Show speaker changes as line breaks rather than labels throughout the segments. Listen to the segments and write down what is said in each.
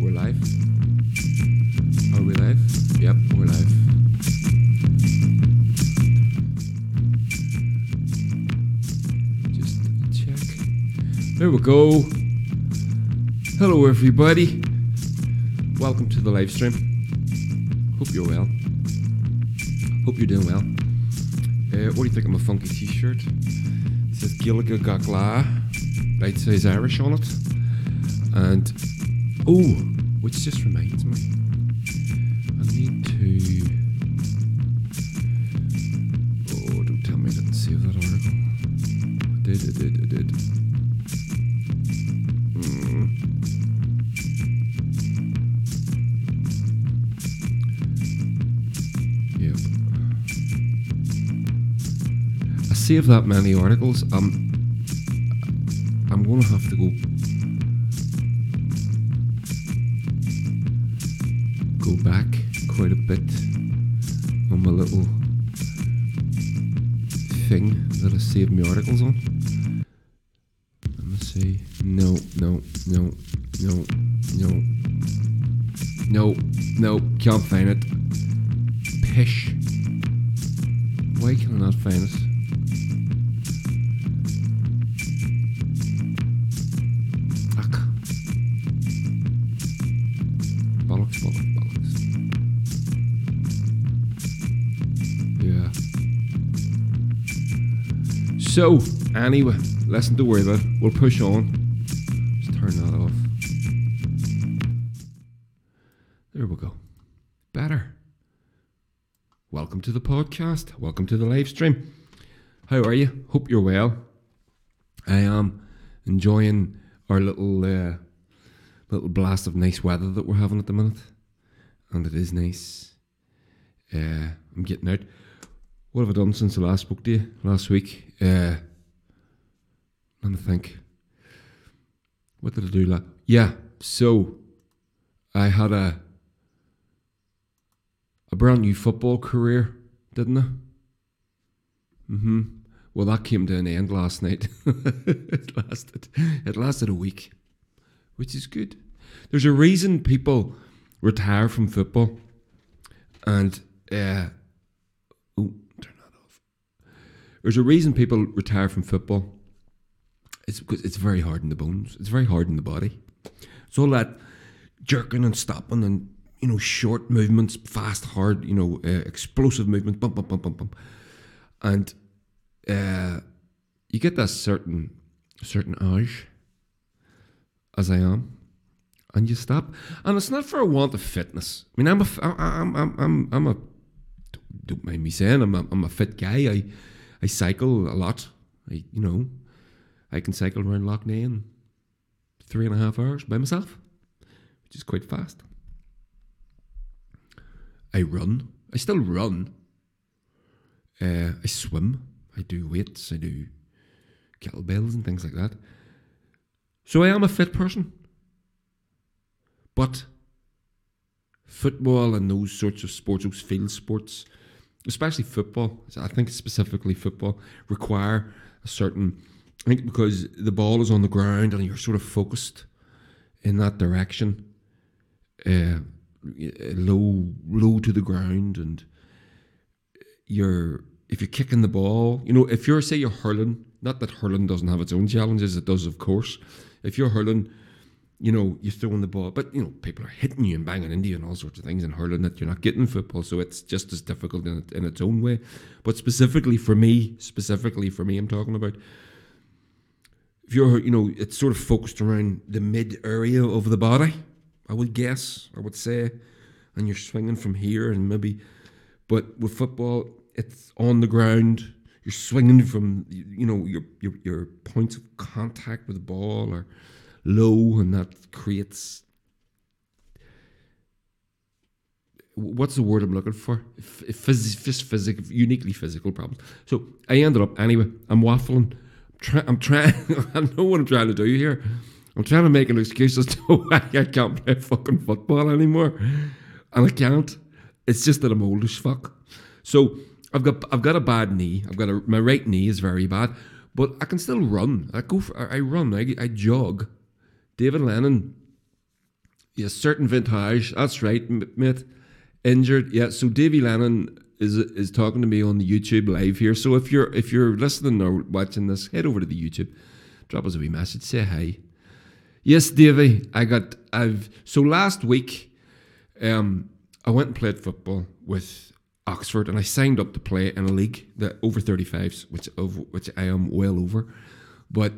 We're live. Are we live? Yep, we're live. Just check. There we go. Hello, everybody. Welcome to the live stream. Hope you're well. Hope you're doing well. Uh, what do you think of my funky t-shirt? It says Gilliga Gagla, bite size Irish on it. And, oh, which just reminds me, I need to. Oh, don't tell me I didn't save that article. I did, I did, I did. Mm. Yep. I save that many articles. Um, I'm gonna have to go back quite a bit on my little thing that I saved my articles on. Let me see. No, no, no, no, no, no, no. Can't find it. So, anyway, lesson to worry about. We'll push on. Just turn that off. There we go. Better. Welcome to the podcast. Welcome to the live stream. How are you? Hope you're well. I am enjoying our little uh, little blast of nice weather that we're having at the minute, and it is nice. Uh, I'm getting out. What have I done since I last spoke to you last week? Uh, let me think. What did I do? La- yeah, so I had a a brand new football career, didn't I? Mm-hmm. Well, that came to an end last night. it lasted. It lasted a week, which is good. There's a reason people retire from football, and uh, oh, turn that off. There's a reason people retire from football. It's because it's very hard in the bones. It's very hard in the body. It's all that jerking and stopping and you know short movements, fast, hard, you know, uh, explosive movements, bump, bump, bump, bump, bump, and uh, you get that certain certain age, as I am, and you stop. And it's not for a want of fitness. I mean, I'm a, I'm, I'm, I'm, I'm a. Don't mind me saying, I'm a, I'm a fit guy. I, I cycle a lot. I, you know, I can cycle around Lough Neagh in three and a half hours by myself, which is quite fast. I run. I still run. Uh, I swim. I do weights. I do kettlebells and things like that. So I am a fit person. But football and those sorts of sports, those field sports, especially football, I think specifically football, require a certain. I think because the ball is on the ground and you're sort of focused in that direction, uh, low, low to the ground, and you're if you're kicking the ball, you know, if you're say you're hurling, not that hurling doesn't have its own challenges, it does of course. If you're hurling, you know, you're throwing the ball, but you know, people are hitting you and banging into you and all sorts of things and hurling that you're not getting football, so it's just as difficult in, in its own way. But specifically for me, specifically for me, I'm talking about. If you're, you know, it's sort of focused around the mid area of the body, I would guess, I would say, and you're swinging from here and maybe, but with football, it's on the ground. You're swinging from, you know, your your, your points of contact with the ball are low, and that creates what's the word I'm looking for? Phys- just physical, uniquely physical problems. So I ended up anyway. I'm waffling. I'm, I'm trying. I know what I'm trying to do here. I'm trying to make an excuse as to why I can't play fucking football anymore, and I can't. It's just that I'm old as fuck. So I've got I've got a bad knee. I've got a my right knee is very bad, but I can still run. I go for I run. I, I jog. David Lennon Yes, certain vintage. That's right, mate. Injured. Yeah. So Davy Lennon is is talking to me on the YouTube live here. So if you're if you're listening or watching this, head over to the YouTube, drop us a wee message, say hi. Yes, Davy. I got. I've so last week, um, I went and played football with Oxford, and I signed up to play in a league that over 35s, which of which I am well over, but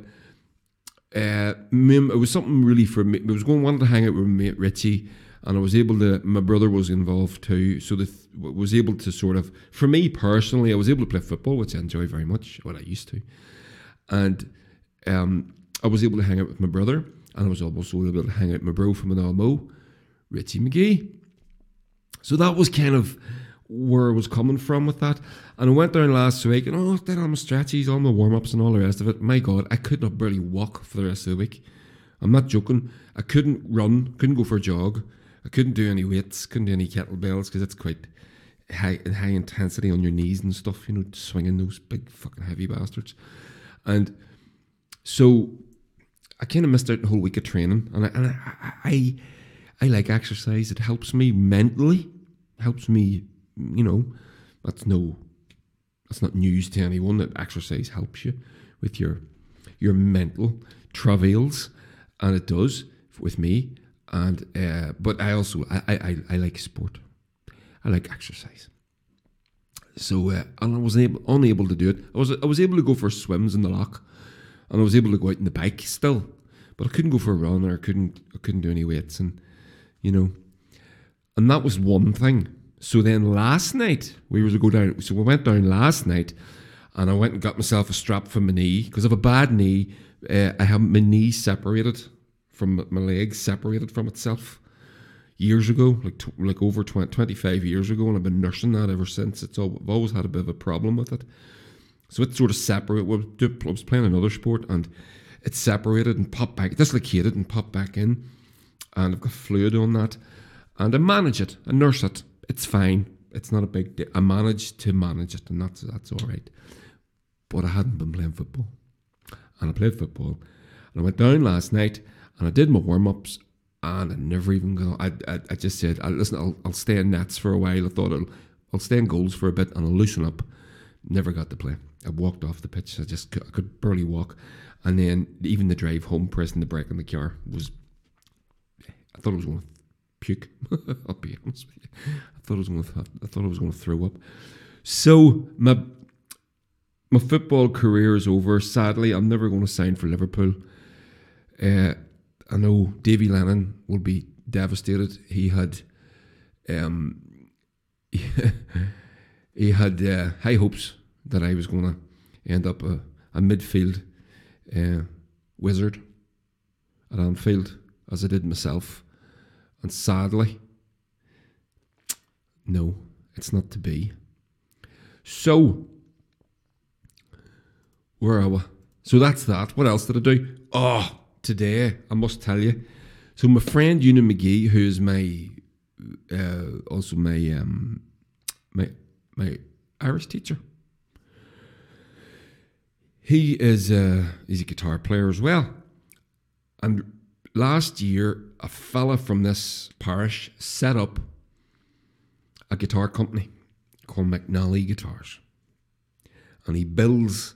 uh, it was something really for me. I was going wanted to hang out with mate Richie, and I was able to. My brother was involved too, so the was able to sort of. For me personally, I was able to play football, which I enjoy very much. What I used to, and um, I was able to hang out with my brother, and I was also able to hang out with my bro from an Almo, Richie McGee. So that was kind of where I was coming from with that. And I went down last week and oh, then all my stretches, all my warm ups, and all the rest of it. My God, I could not barely walk for the rest of the week. I'm not joking. I couldn't run, couldn't go for a jog. I couldn't do any weights, couldn't do any kettlebells because it's quite high high intensity on your knees and stuff. You know, swinging those big fucking heavy bastards. And so I kind of missed out the whole week of training. And I, and I, I, I like exercise. It helps me mentally, helps me you know, that's no, that's not news to anyone that exercise helps you with your your mental travails, and it does with me. And uh, but I also I, I I like sport, I like exercise. So uh, and I was able, unable to do it. I was I was able to go for swims in the lock, and I was able to go out in the bike still, but I couldn't go for a run or I couldn't I couldn't do any weights and you know, and that was one thing. So then last night we were to go down. So we went down last night, and I went and got myself a strap for my knee because I have a bad knee. Uh, I have my knee separated from my leg, separated from itself years ago, like like over 20, 25 years ago, and I've been nursing that ever since. It's all, I've always had a bit of a problem with it. So it's sort of separated. I was playing another sport and it separated and popped back, dislocated and popped back in. And I've got fluid on that. And I manage it, I nurse it it's fine. It's not a big deal. I managed to manage it, and that's that's all right. But I hadn't been playing football, and I played football, and I went down last night, and I did my warm ups, and I never even got. I, I, I just said, I, listen, I'll, I'll stay in nets for a while. I thought I'll I'll stay in goals for a bit, and I'll loosen up. Never got to play. I walked off the pitch. I just I could barely walk, and then even the drive home, pressing the brake in the car was. I thought I was going to puke. I'll be honest with you. I thought I was going to. I thought I was going to throw up. So my my football career is over. Sadly, I'm never going to sign for Liverpool. Uh, I know Davy Lennon will be devastated. He had, um, he had uh, high hopes that I was going to end up a, a midfield uh, wizard at Anfield, as I did myself. And sadly, no, it's not to be. So, where are we? So that's that. What else did I do? Oh, today, I must tell you. So my friend Ewan McGee, who is my uh, also my um, my my Irish teacher. He is a, he's a guitar player as well. And last year, a fella from this parish set up a guitar company called McNally Guitars. And he builds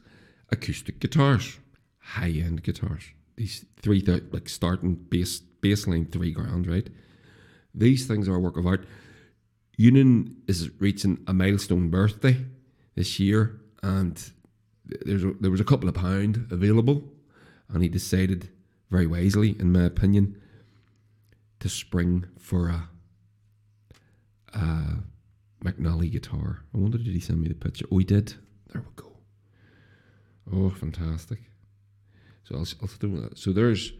acoustic guitars, high end guitars. These three, like starting bass, baseline three grand, right? These things are a work of art. Ewan is reaching a milestone birthday this year, and there's a, there was a couple of pound available, and he decided very wisely, in my opinion, to spring for a, a McNally guitar. I wonder did he send me the picture? Oh, he did. There we go. Oh, fantastic. So I'll, I'll do that. So there's,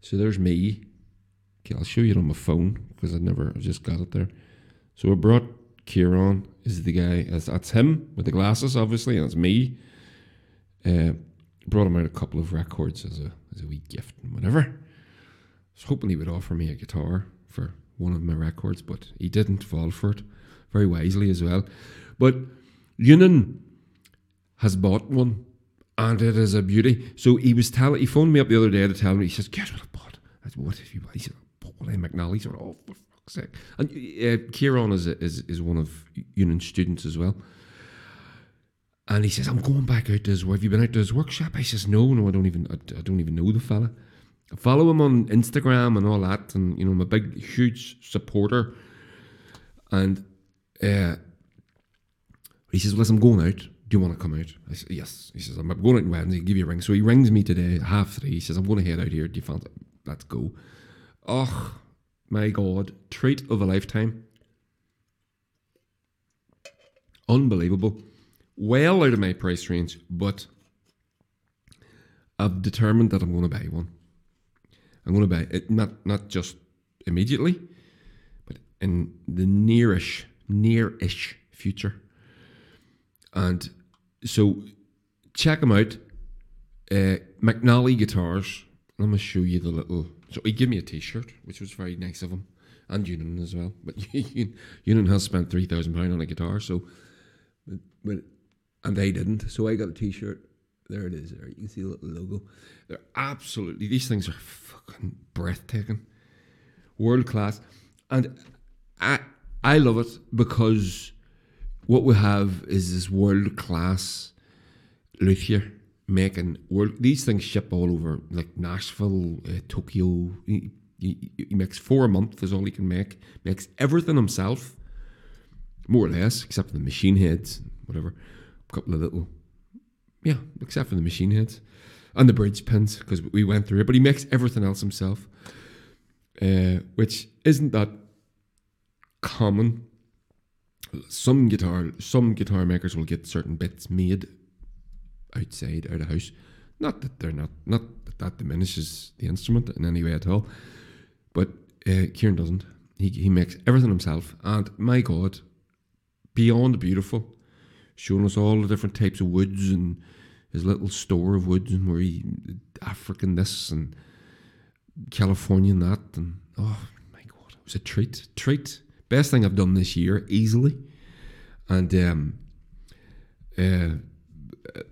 so there's me. Okay, I'll show you it on my phone because I never, I just got it there. So I brought Kieran is the guy. That's him with the glasses, obviously, and it's me. Uh, brought him out a couple of records as a as a wee gift and whatever. I was hoping he would offer me a guitar for one of my records, but he didn't fall for it very wisely as well. But Ewan has bought one and it is a beauty. So he was telling, he phoned me up the other day to tell me, he says, Guess what I bought? I said, What have you bought? He said, sort of, oh, for fuck's sake. And uh, Kieran is, is, is one of Ewan students as well. And he says, I'm going back out to his Have you been out to his workshop? I says, No, no, I don't even I, I don't even know the fella. Follow him on Instagram and all that, and you know, I'm a big, huge supporter. And uh, he says, Listen, I'm going out. Do you want to come out? I said, Yes. He says, I'm going out on Wednesday, give you a ring. So he rings me today, half three. He says, I'm going to head out here. Do you fancy Let's go. Oh my god, treat of a lifetime. Unbelievable well out of my price range, but I've determined that I'm going to buy one. I'm going to buy it not not just immediately, but in the nearish nearish future. And so check them out. Uh, McNally guitars. Let me show you the little. So he gave me a T-shirt, which was very nice of him, and Ewan as well. But Ewan has spent three thousand pound on a guitar, so but and they didn't. So I got a T-shirt. There it is. There you can see the little logo. They're absolutely these things are fucking breathtaking, world class, and I I love it because what we have is this world class luthier making world. These things ship all over, like Nashville, uh, Tokyo. He, he, he makes four a month is all he can make. Makes everything himself, more or less, except for the machine heads, whatever A couple of little, yeah, except for the machine heads and the bridge pins because we went through it. But he makes everything else himself, uh, which isn't that common. Some guitar, some guitar makers will get certain bits made outside, out of house. Not that they're not, not that that diminishes the instrument in any way at all. But uh, Kieran doesn't. He he makes everything himself, and my God, beyond beautiful showing us all the different types of woods and his little store of woods and where he African this and Californian that and oh my god, it was a treat, treat. Best thing I've done this year easily, and um, uh,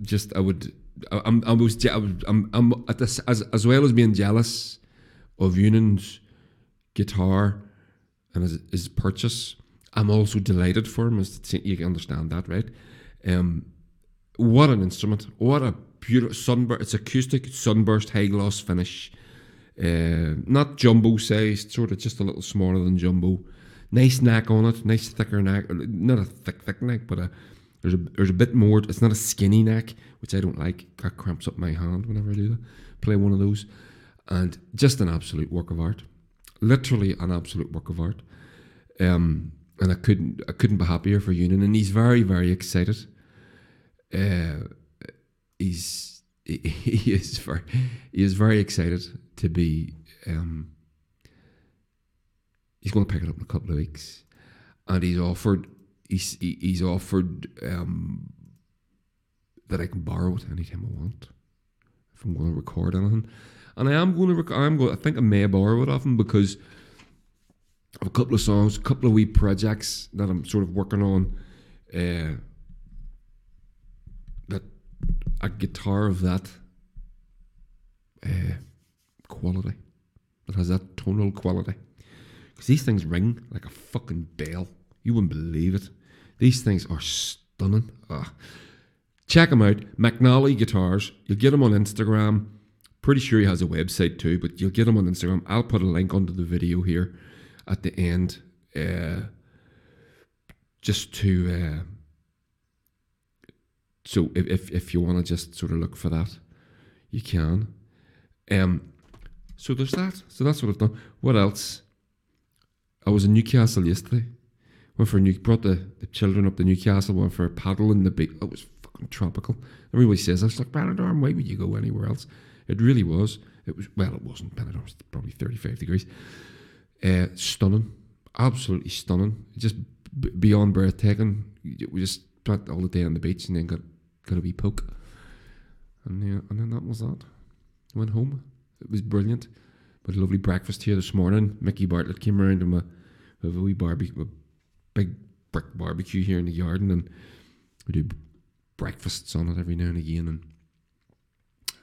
just I would I, I'm I was I was, I'm I'm at this as as well as being jealous of Ewan's guitar and his, his purchase. I'm also delighted for him. As you can understand that, right? Um, what an instrument! What a beautiful sunburst! It's acoustic sunburst high gloss finish. Uh, not jumbo sized, sort of just a little smaller than jumbo. Nice neck on it, nice thicker neck. Not a thick, thick neck, but a there's a there's a bit more. It's not a skinny neck, which I don't like. That cramps up my hand whenever I do that. Play one of those, and just an absolute work of art. Literally an absolute work of art. Um, and I couldn't I couldn't be happier for Ewan, and he's very very excited uh, he's he, is very he is very excited to be. Um, he's going to pick it up in a couple of weeks, and he's offered he's he's offered um, that I can borrow it anytime I want if I'm going to record anything, and I am going to rec- I'm going I think I may borrow it off him because. Of a couple of songs, a couple of wee projects that I'm sort of working on, uh, a guitar of that uh, quality, that has that tonal quality. Because these things ring like a fucking bell. You wouldn't believe it. These things are stunning. Ah. Check them out. McNally Guitars. You'll get them on Instagram. Pretty sure he has a website too, but you'll get them on Instagram. I'll put a link under the video here at the end. Uh, just to uh, so if, if, if you want to just sort of look for that, you can. Um, so there's that. So that's what I've done. What else? I was in Newcastle yesterday. Went for a new, brought the, the children up to Newcastle. Went for a paddle in the beach. It was fucking tropical. Everybody says I was like Benidorm. Why would you go anywhere else? It really was. It was well. It wasn't Benidorm. It was probably thirty five degrees. Uh, stunning, absolutely stunning. Just b- beyond breathtaking. We just spent all the day on the beach and then got got a wee poke. And, yeah, and then that was that. Went home. It was brilliant. Had a lovely breakfast here this morning. Mickey Bartlett came around and we have a wee barbecue, a big brick barbecue here in the garden, and we do breakfasts on it every now and again. And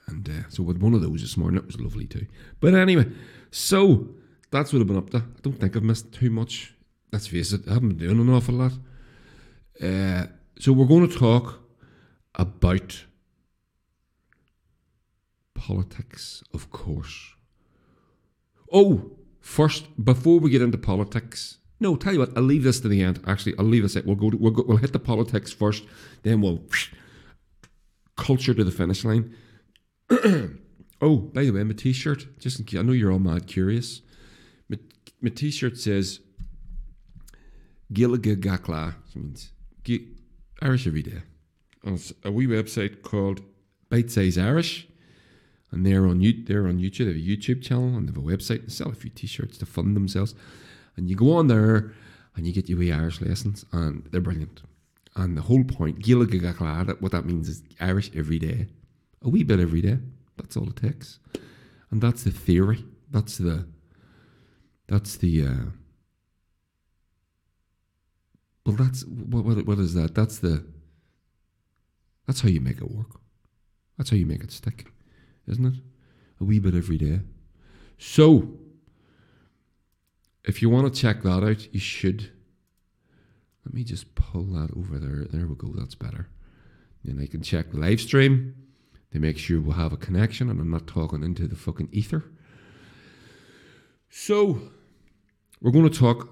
and uh, so with one of those this morning, it was lovely too. But anyway, so that's what I've been up to. I don't think I've missed too much. Let's face it, I haven't been doing an awful lot. Uh, so we're going to talk about politics, of course. Oh, first, before we get into politics, no, tell you what, I'll leave this to the end. Actually, I'll leave this. We'll go. To, we'll, go, we'll hit the politics first, then we'll culture to the finish line. oh, by the way, my T-shirt. Just in case, I know you're all mad curious. My, my T-shirt says Gilliga Gakla, which means Irish every day. A wee website called Bite Size Irish and they're on they're on YouTube. They have a YouTube channel and they have a website. They sell a few T-shirts to fund themselves, and you go on there and you get your wee Irish lessons, and they're brilliant. And the whole point, what that means is Irish every day, a wee bit every day. That's all it takes, and that's the theory. That's the that's the uh, well, that's what, what what is that? That's the that's how you make it work. That's how you make it stick isn't it? A wee bit every day. So, if you want to check that out, you should. Let me just pull that over there. There we go. That's better. And I can check the live stream to make sure we'll have a connection and I'm not talking into the fucking ether. So, we're going to talk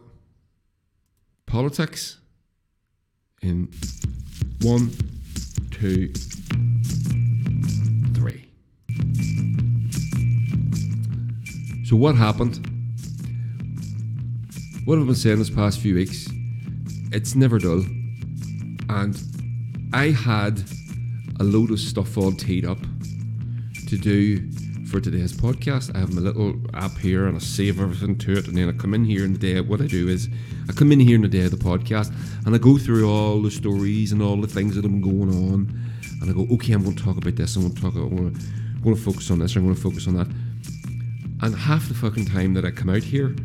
politics in one, two, three. so what happened? What have I been saying this past few weeks? It's never dull. And I had a load of stuff all teed up to do for today's podcast. I have my little app here and I save everything to it. And then I come in here in the day. What I do is I come in here in the day of the podcast and I go through all the stories and all the things that have been going on. And I go, okay, I'm going to talk about this. I'm going to talk. I'm going to I'm going to focus on this, I'm going to focus on that. And half the fucking time that I come out here,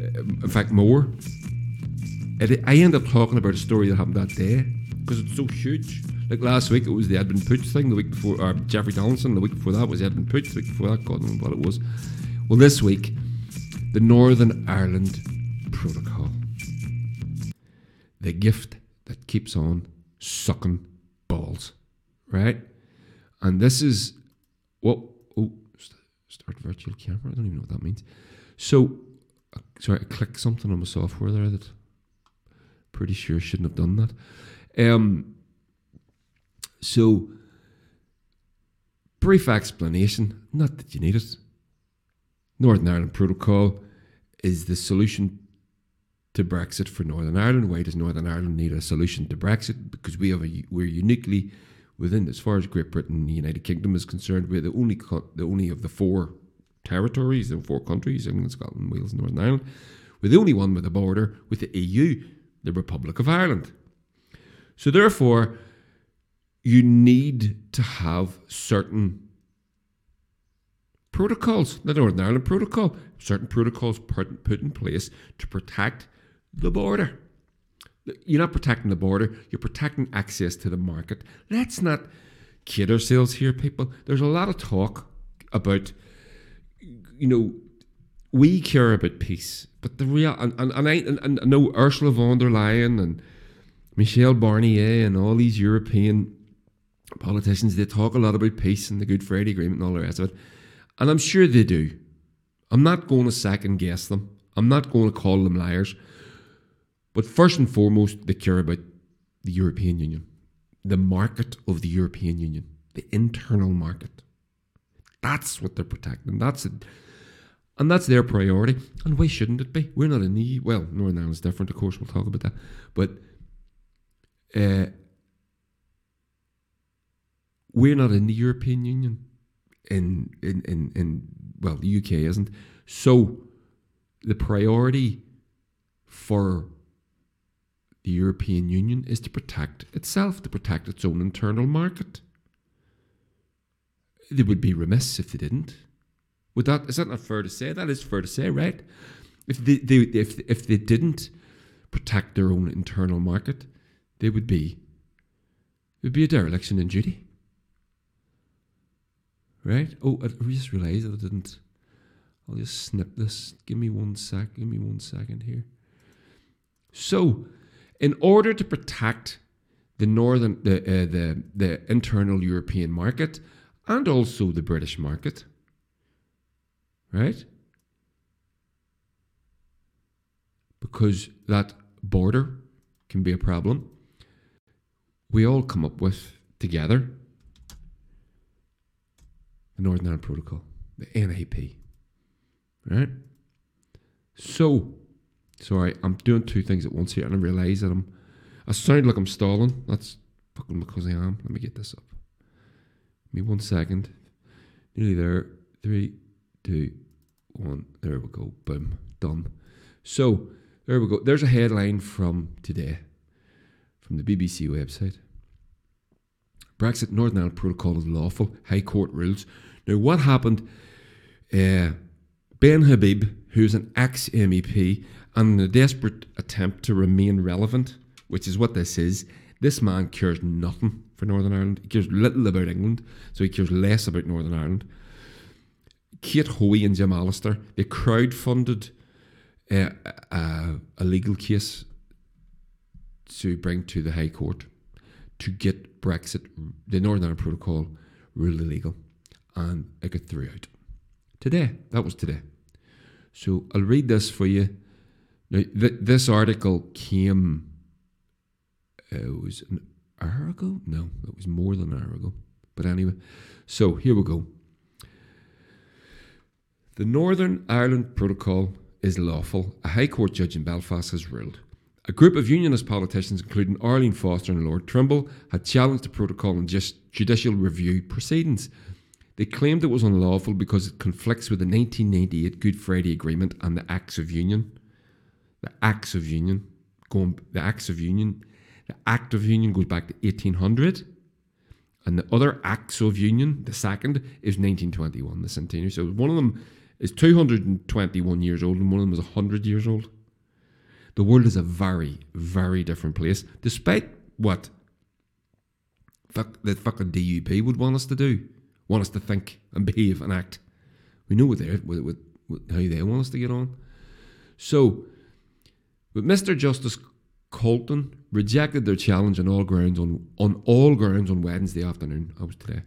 uh, in fact, more, it, I end up talking about a story that happened that day because it's so huge. Like last week, it was the Edwin Poots thing. The week before, or Jeffrey Donaldson. The week before that was Edwin Poots. The week before that, God knows what it was. Well, this week, the Northern Ireland Protocol. The gift that keeps on sucking balls, right? And this is what? Oh, start virtual camera. I don't even know what that means. So, uh, sorry, I clicked something on my software there that pretty sure shouldn't have done that. Um, so, brief explanation. Not that you need it. Northern Ireland Protocol is the solution to Brexit for Northern Ireland. Why does Northern Ireland need a solution to Brexit? Because we have a we're uniquely within, as far as Great Britain and the United Kingdom is concerned, we're the only the only of the four territories, the four countries, England, Scotland, Wales, and Northern Ireland, we're the only one with a border with the EU, the Republic of Ireland. So therefore, you need to have certain protocols, the Northern Ireland Protocol, certain protocols put, in place to protect the border. You're not protecting the border, you're protecting access to the market. Let's not kid ourselves here, people. There's a lot of talk about, you know, we care about peace, but the real, and, and, and I, and, and I know Ursula von der Leyen and Michel Barnier and all these European politicians, they talk a lot about peace and the Good Friday Agreement and all the rest of it. And I'm sure they do. I'm not going to second guess them. I'm not going to call them liars. But first and foremost, they care about the European Union, the market of the European Union, the internal market. That's what they're protecting. That's it. And that's their priority. And why shouldn't it be? We're not in the well, Northern Ireland's different, of course, we'll talk about that. But uh, we're not in the European Union. In, in in in well, the UK isn't. So the priority for the European Union is to protect itself, to protect its own internal market. They would be remiss if they didn't. Would that is that not fair to say? That is fair to say, right? If they, they if if they didn't protect their own internal market, they would be it would be a dereliction in duty. Right? Oh, I just realised I didn't I'll just snip this. Give me one sec. Give me one second here. So, in order to protect the northern, the uh, the the internal European market and also the British market, right? Because that border can be a problem. We all come up with together the Northern Ireland Protocol, the NIP, right? So, sorry, I'm doing two things at once here, and I realise that I'm, I sound like I'm stalling. That's fucking because I am. Let me get this up. Give me one second. Nearly there. Three, two, one. There we go. Boom. Done. So, there we go. There's a headline from today, from the BBC website. Brexit Northern Ireland Protocol is lawful. High Court rules. Now, what happened? Uh, ben Habib, who's an ex MEP, and in a desperate attempt to remain relevant, which is what this is, this man cares nothing for Northern Ireland. He cares little about England, so he cares less about Northern Ireland. Kate Hoey and Jim Allister, they crowdfunded uh, a, a legal case to bring to the High Court to get Brexit, the Northern Ireland Protocol, ruled illegal. And it got through out. Today. That was today. So I'll read this for you. Now, th- this article came, uh, it was an hour ago? No, it was more than an hour ago. But anyway, so here we go. The Northern Ireland Protocol is lawful, a High Court judge in Belfast has ruled. A group of unionist politicians, including Arlene Foster and Lord Trimble, had challenged the protocol in just judicial review proceedings. They claimed it was unlawful because it conflicts with the 1998 Good Friday Agreement and the Acts of Union. The Acts of Union, going the Acts of Union, the Act of Union goes back to 1800, and the other Acts of Union, the second, is 1921, the centenary. So one of them is 221 years old, and one of them is 100 years old. The world is a very, very different place, despite what the fucking DUP would want us to do, want us to think and behave and act. We know what they how they want us to get on. So, but Mr. Justice Colton rejected their challenge on all grounds on, on all grounds on Wednesday afternoon. That was today.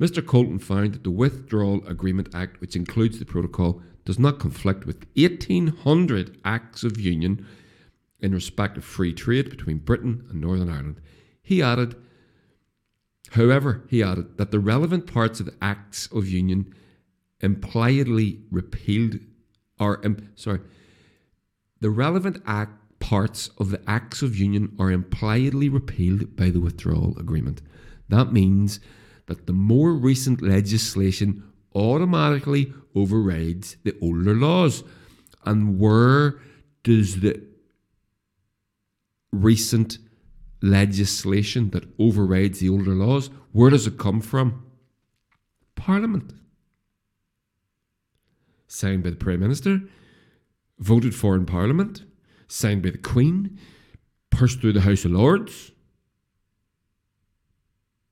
Mr. Colton found that the Withdrawal Agreement Act, which includes the protocol, does not conflict with 1,800 acts of union in respect of free trade between Britain and Northern Ireland. He added, however, he added that the relevant parts of the acts of union impliedly repealed, or um, sorry, the relevant act parts of the acts of union are impliedly repealed by the withdrawal agreement. That means that the more recent legislation automatically overrides the older laws. And where does the recent legislation that overrides the older laws, where does it come from? Parliament. Signed by the Prime Minister, voted for in Parliament, signed by the Queen, pushed through the House of Lords.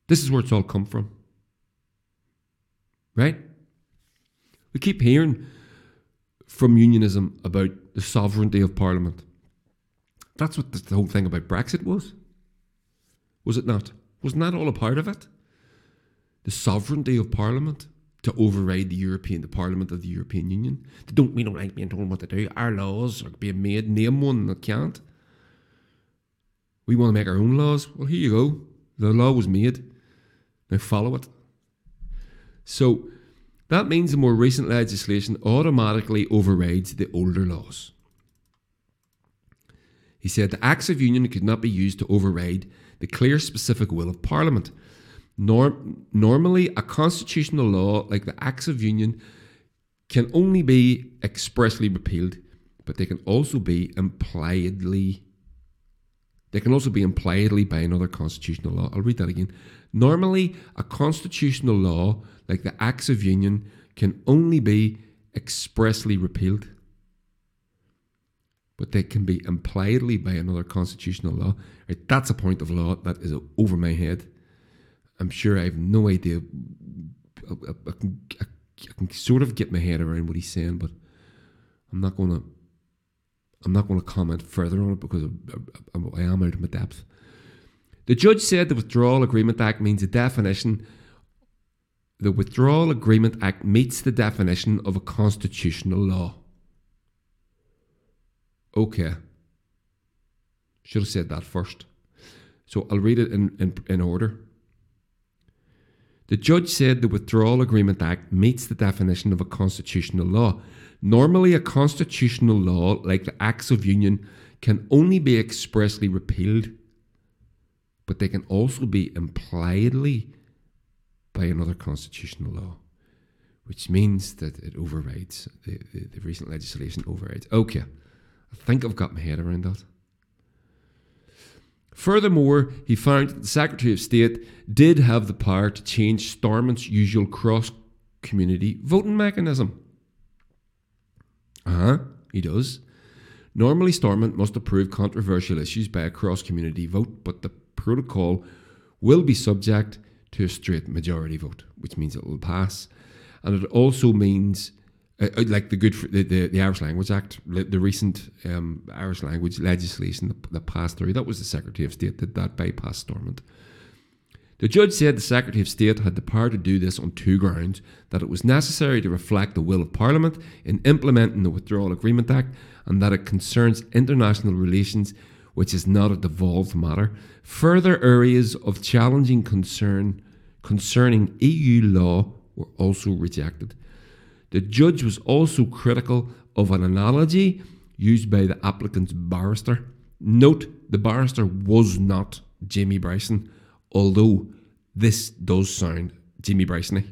This is where it's all come from. Right? We keep hearing from unionism about the sovereignty of Parliament. That's what the whole thing about Brexit was. Was it not? Wasn't that all a part of it? The sovereignty of Parliament to override the European, the Parliament of the European Union. They don't, we don't like being told what to do. Our laws are being made. Name one that can't. We want to make our own laws. Well, here you go. The law was made. Now follow it. So that means the more recent legislation automatically overrides the older laws. He said the Acts of Union could not be used to override the clear specific will of Parliament. Norm- normally, a constitutional law like the Acts of Union can only be expressly repealed, but they can also be impliedly they can also be impliedly by another constitutional law. I'll read that again. Normally, a constitutional law like the Acts of Union can only be expressly repealed, but they can be impliedly by another constitutional law. Right, that's a point of law that is over my head. I'm sure I have no idea. I, I, I I can sort of get my head around what he's saying, but I'm not gonna I'm not going to comment further on it because I am out of my depth. The judge said the Withdrawal Agreement Act means a definition. The Withdrawal Agreement Act meets the definition of a constitutional law. Okay. Should have said that first. So I'll read it in, in, in order. The judge said the Withdrawal Agreement Act meets the definition of a constitutional law. Normally, a constitutional law, like the Acts of Union, can only be expressly repealed, but they can also be impliedly by another constitutional law, which means that it overrides the, the, the recent legislation overrides. Okay, I think I've got my head around that. Furthermore, he found that the Secretary of State did have the power to change Stormont's usual cross community voting mechanism. Uh huh, he does. Normally, Stormont must approve controversial issues by a cross community vote, but the protocol will be subject to a straight majority vote, which means it will pass. And it also means, uh, uh like the good the, the, the, Irish Language Act, the recent um, Irish language legislation that, that passed through, that was the Secretary of State that that bypassed Stormont. The judge said the Secretary of State had the power to do this on two grounds that it was necessary to reflect the will of Parliament in implementing the Withdrawal Agreement Act, and that it concerns international relations, which is not a devolved matter. Further areas of challenging concern concerning EU law were also rejected. The judge was also critical of an analogy used by the applicant's barrister. Note the barrister was not Jamie Bryson although this does sound Jimmy Brysony.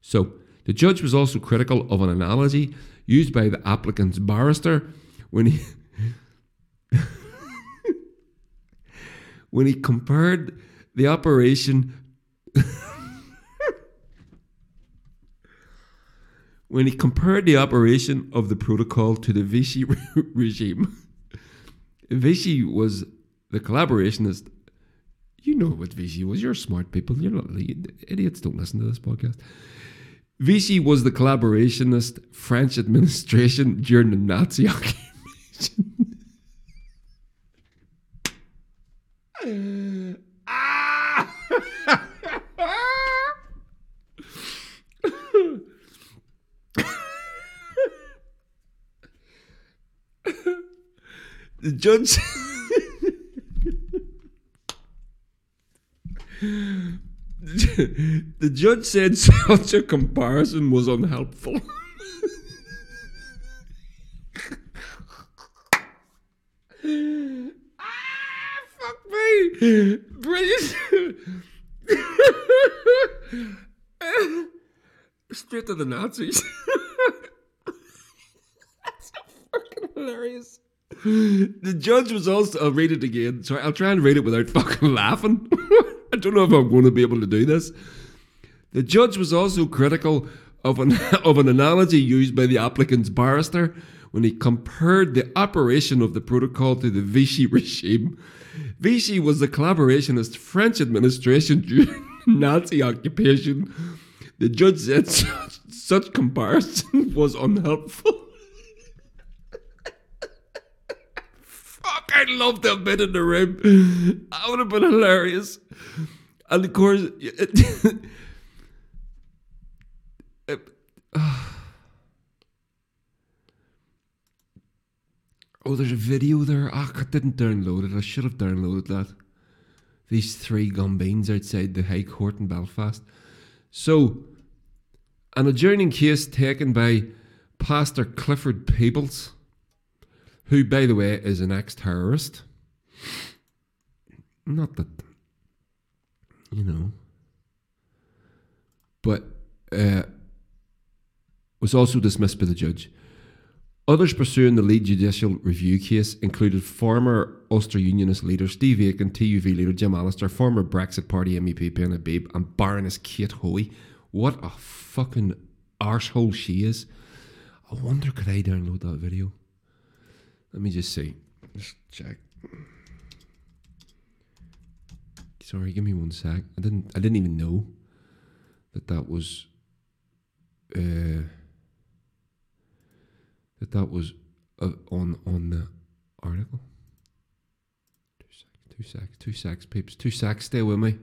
So, the judge was also critical of an analogy used by the applicant's barrister when he when he compared the operation when he compared the operation of the protocol to the Vichy regime. Vichy was the collaborationist you know what Vichy was. You're smart people. You're not idiots. Don't listen to this podcast. Vichy was the collaborationist French administration during the Nazi occupation. ah! The judge. the judge said such a comparison was unhelpful. ah, fuck me! Brilliant! Straight to the Nazis. That's so fucking hilarious. The judge was also. I'll read it again. Sorry, I'll try and read it without fucking laughing. I don't know if I'm going to be able to do this. The judge was also critical of an, of an analogy used by the applicant's barrister when he compared the operation of the protocol to the Vichy regime. Vichy was the collaborationist French administration during Nazi occupation. The judge said such, such comparison was unhelpful. I'd love have been in the room. That would have been hilarious. And of course, it, it, oh, there's a video there. Oh, I didn't download it. I should have downloaded that. These three gombeens outside the High Court in Belfast. So, an adjourning case taken by Pastor Clifford Peebles, who, by the way, is an ex terrorist. Not that you know. But uh, was also dismissed by the judge. Others pursuing the lead judicial review case included former Ulster Unionist leader Steve Aiken, TUV leader Jim Allister, former Brexit Party MEP Ben Habib, and Baroness Kate Hoey. What a fucking arsehole she is. I wonder could I download that video? Let me just see. Just check. Sorry, give me one sec. I didn't. I didn't even know that that was uh, that that was uh, on on the article. Two secs, two secs, two secs, peeps, two secs. Stay with me.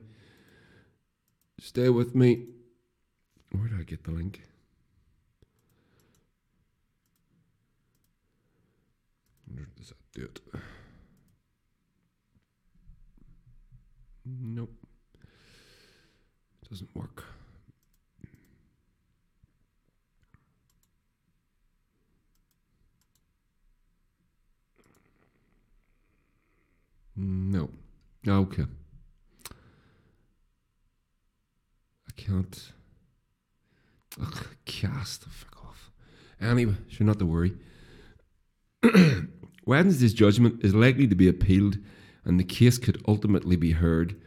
Stay with me. Where did I get the link? Does that it? Nope. Doesn't work. No. Okay. I can't. Ugh, cast. The fuck off. Anyway, sure, not to worry. Wednesday's judgment is likely to be appealed, and the case could ultimately be heard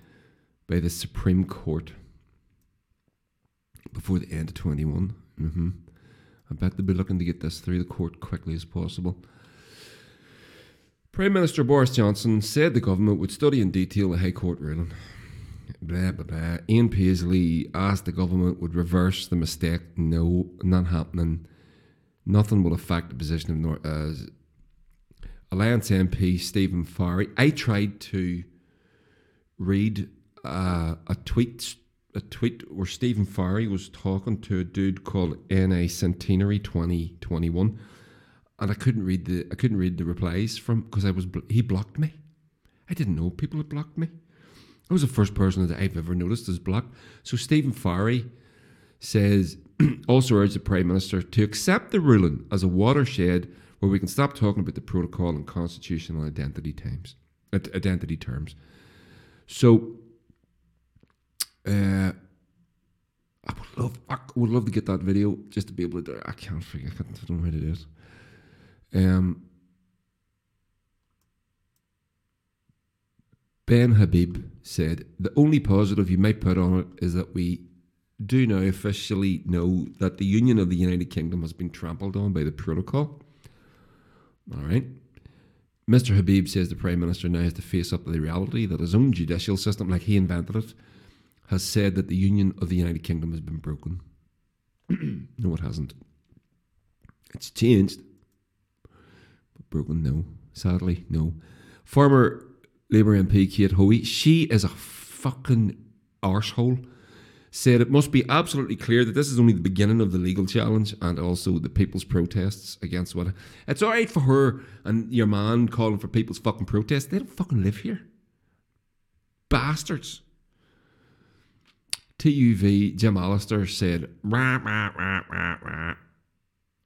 by the Supreme Court before the end of 21. Mm-hmm. I bet they'll be looking to get this through the court quickly as possible. Prime Minister Boris Johnson said the government would study in detail the High Court ruling. Blah, blah, blah. Ian Paisley asked the government would reverse the mistake. No, not happening. Nothing will affect the position of North. Uh, Alliance MP Stephen Farry. I tried to read uh, a tweet a tweet where Stephen Farry was talking to a dude called NA Centenary 2021 and I couldn't read the I couldn't read the replies from because I was he blocked me. I didn't know people had blocked me. I was the first person that I've ever noticed is blocked. So Stephen Farry says also urged the Prime Minister to accept the ruling as a watershed where we can stop talking about the protocol and constitutional identity terms. Identity terms. So uh, I would love I would love to get that video just to be able to. I can't figure. I, can't, don't know do it. Um, ben Habib said, The only positive you might put on it is that we do now officially know that the Union of the United Kingdom has been trampled on by the protocol. All right. Mr. Habib says the Prime Minister now has to face up to the reality that his own judicial system, like he invented it, has said that the Union of the United Kingdom has been broken. no, it hasn't. It's changed But broken? No. Sadly, no. Former Labour MP Kate Hoey, she is a fucking arsehole. Said it must be absolutely clear that this is only the beginning of the legal challenge and also the people's protests against what. It's alright for her and your man calling for people's fucking protests. They don't fucking live here. Bastards. TUV Jim Allister said, rah, rah, rah, rah, rah,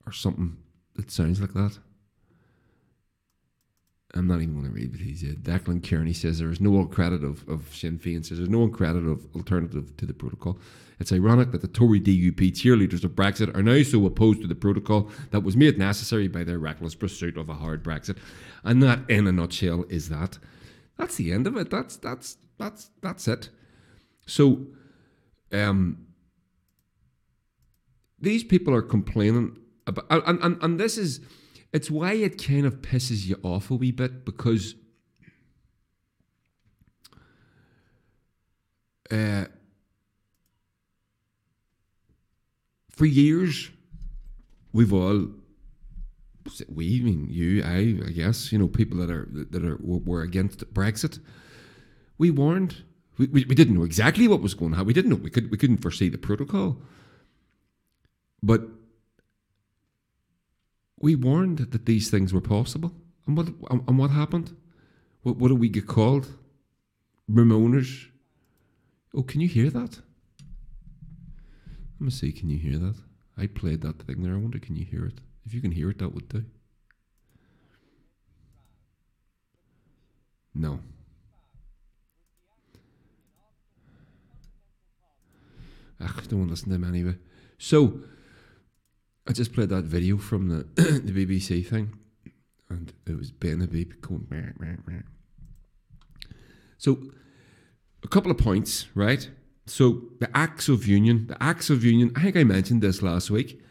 or something that sounds like that. I'm not even going to read what he said. Declan Kearney says there is no alternative of Sinn Féin says there's no alternative alternative to the protocol. It's ironic that the Tory DUP cheerleaders of Brexit are now so opposed to the protocol that was made necessary by their reckless pursuit of a hard Brexit. And that, in a nutshell, is that. That's the end of it. That's that's that's that's it. So, um, these people are complaining about, and, and, and this is it's why it kind of pisses you off a wee bit because uh, for years we've all we mean you I I guess you know people that are that are were against Brexit we warned. We, we, we didn't know exactly what was going on we didn't know. We could we couldn't foresee the protocol. But we warned that these things were possible. And what and what happened? What, what did we get called? Remoaners. Oh, can you hear that? Let me see, can you hear that? I played that thing there. I wonder, can you hear it? If you can hear it, that would do. No. Ach, don't want to listen to them anyway. So, I just played that video from the the BBC thing, and it was Ben the Habib going. Meh, meh, meh. So, a couple of points, right? So the Acts of Union, the Acts of Union. I think I mentioned this last week.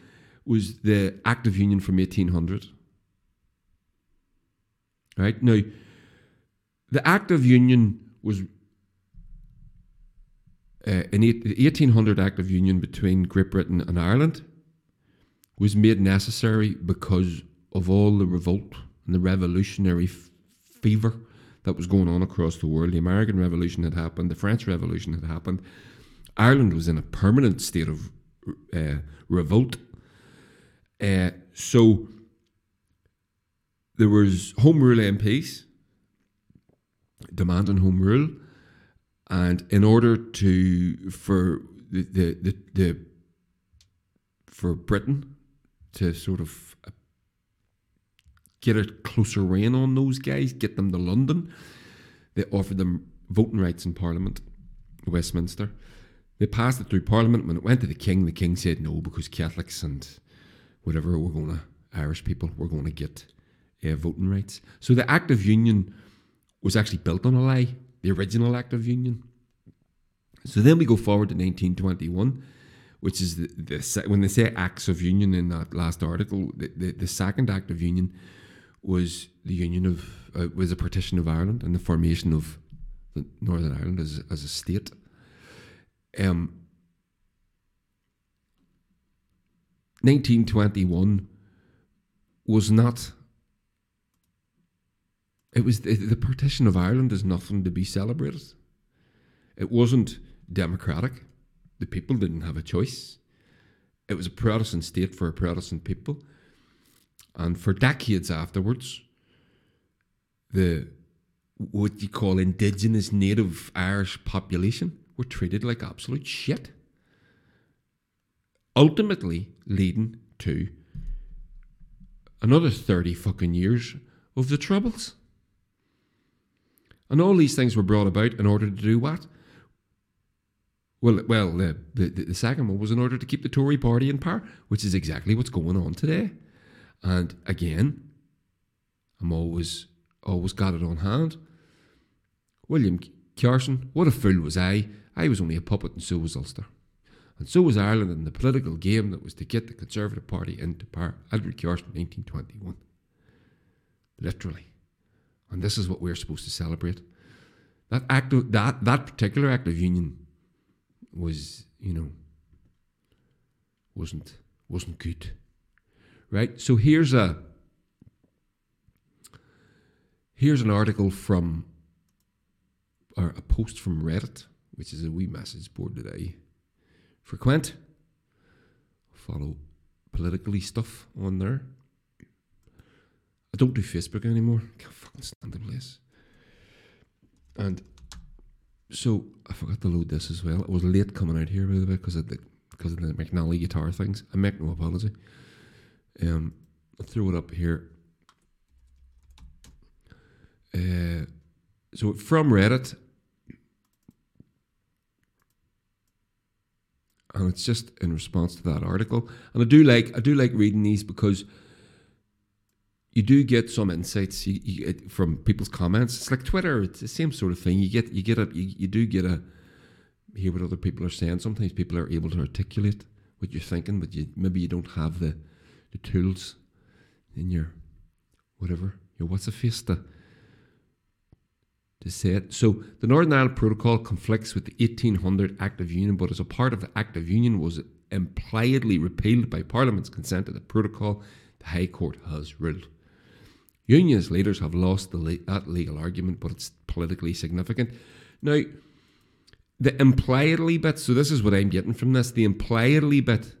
Was the Act of Union from eighteen hundred? Right now, the Act of Union was uh, an eight, 1800 Act of Union between Great Britain and Ireland was made necessary because of all the revolt and the revolutionary f- fever that was going on across the world. The American Revolution had happened, the French Revolution had happened. Ireland was in a permanent state of uh, revolt. Uh, so there was Home Rule MPs demanding Home Rule, and in order to for the the, the, the for Britain to sort of get a closer rein on those guys, get them to London. They offered them voting rights in Parliament, Westminster. They passed it through Parliament. When it went to the King, the King said no because Catholics and whatever we're going to Irish people we're going to get uh, voting rights. So the Act of Union was actually built on a lie. The original Act of Union. So then we go forward to 1921 which is the, the when they say acts of union in that last article, the, the, the second act of union was the union of uh, was a partition of Ireland and the formation of the Northern Ireland as as a state. Um, 1921 was not. It was the, the partition of Ireland is nothing to be celebrated. It wasn't democratic. The people didn't have a choice. It was a Protestant state for a Protestant people. And for decades afterwards, the what you call indigenous native Irish population were treated like absolute shit. Ultimately leading to another 30 fucking years of the Troubles. And all these things were brought about in order to do what? Well, well, the, the, the second one was in order to keep the Tory party in power, which is exactly what's going on today. And again, I'm always always got it on hand. William Carson, what a fool was I. I was only a puppet and so was Ulster. And so was Ireland in the political game that was to get the Conservative Party into power. Edward Carson, 1921. Literally. And this is what we're supposed to celebrate. That act of, that, that particular act of union was, you know, wasn't wasn't good. Right? So here's a here's an article from or a post from Reddit, which is a wee message board that I frequent. Follow politically stuff on there. I don't do Facebook anymore. Can't fucking stand the place. And so I forgot to load this as well. It was late coming out here by the way because of the because of the McNally guitar things. I make no apology. Um, I'll throw it up here. Uh, so from Reddit, and it's just in response to that article. And I do like I do like reading these because you do get some insights you, you from people's comments. It's like Twitter; it's the same sort of thing. You get you get a you, you do get a hear what other people are saying. Sometimes people are able to articulate what you're thinking, but you maybe you don't have the the tools in your whatever your what's a face to to say it. So the Northern Ireland Protocol conflicts with the 1800 Act of Union, but as a part of the Act of Union was impliedly repealed by Parliament's consent to the protocol, the High Court has ruled. Unionist leaders have lost the, that legal argument, but it's politically significant. Now, the impliedly bit, so this is what I'm getting from this the impliedly bit,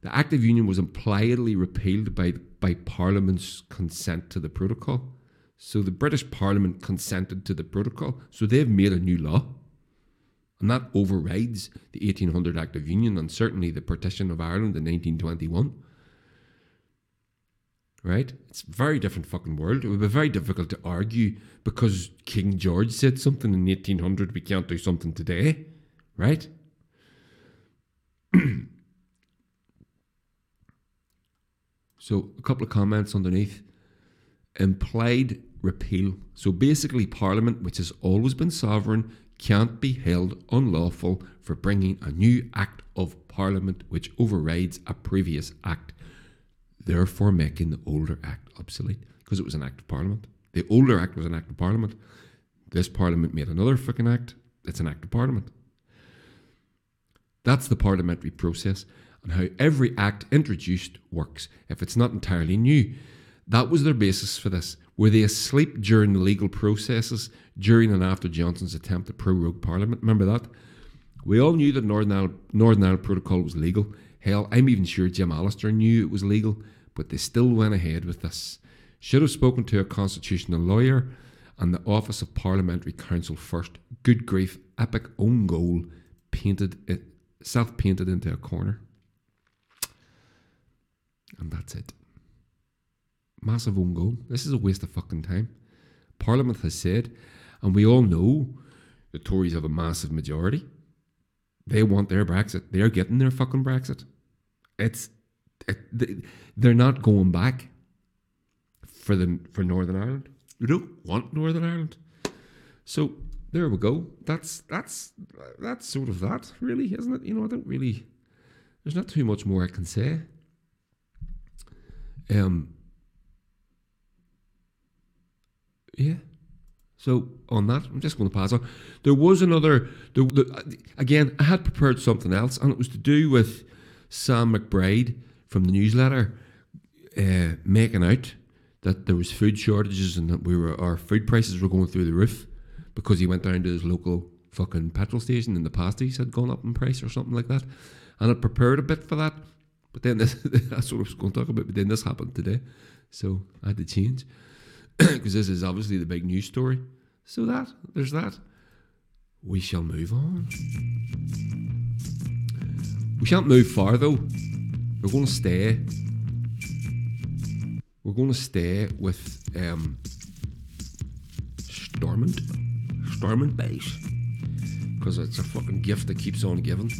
the Act of Union was impliedly repealed by, by Parliament's consent to the protocol. So the British Parliament consented to the protocol, so they've made a new law. And that overrides the 1800 Act of Union and certainly the partition of Ireland in 1921 right? It's a very different fucking world. It would be very difficult to argue because King George said something in 1800, we can't do something today, right? so, a couple of comments underneath. Implied repeal. So, basically, Parliament, which has always been sovereign, can't be held unlawful for bringing a new Act of Parliament which overrides a previous Act therefore making the older act obsolete because it was an act of parliament. The older act was an act of parliament. This parliament made another fucking act. It's an act of parliament. That's the parliamentary process. and how every act introduced works if it's not entirely new. That was their basis for this. Were they asleep during the legal processes during and after Johnson's attempt to prorogue Parliament? Remember that? We all knew that Northern Ireland, Northern Ireland Protocol was legal. Hell, I'm even sure Jim Allister knew it was legal, but they still went ahead with this. Should have spoken to a constitutional lawyer and the Office of Parliamentary Counsel first. Good grief, epic own goal, painted it, self painted into a corner. And that's it. Massive own goal. This is a waste of fucking time. Parliament has said, and we all know the Tories have a massive majority. They want their Brexit. They're getting their fucking Brexit. It's it, they're not going back for the for Northern Ireland. We don't want Northern Ireland. So there we go. That's that's that's sort of that, really, isn't it? You know, I don't really. There's not too much more I can say. Um. Yeah. So on that, I'm just going to pass on. There was another. There, again, I had prepared something else, and it was to do with Sam McBride from the newsletter uh, making out that there was food shortages and that we were our food prices were going through the roof because he went down to his local fucking petrol station and the pasties had gone up in price or something like that. And I prepared a bit for that. But then this, that's what I was going to talk about. But then this happened today. So I had to change because this is obviously the big news story. So that, there's that. We shall move on. We shan't move far though. We're going to stay we're going to stay with um, Stormont, Stormont Base, because it's a fucking gift that keeps on giving.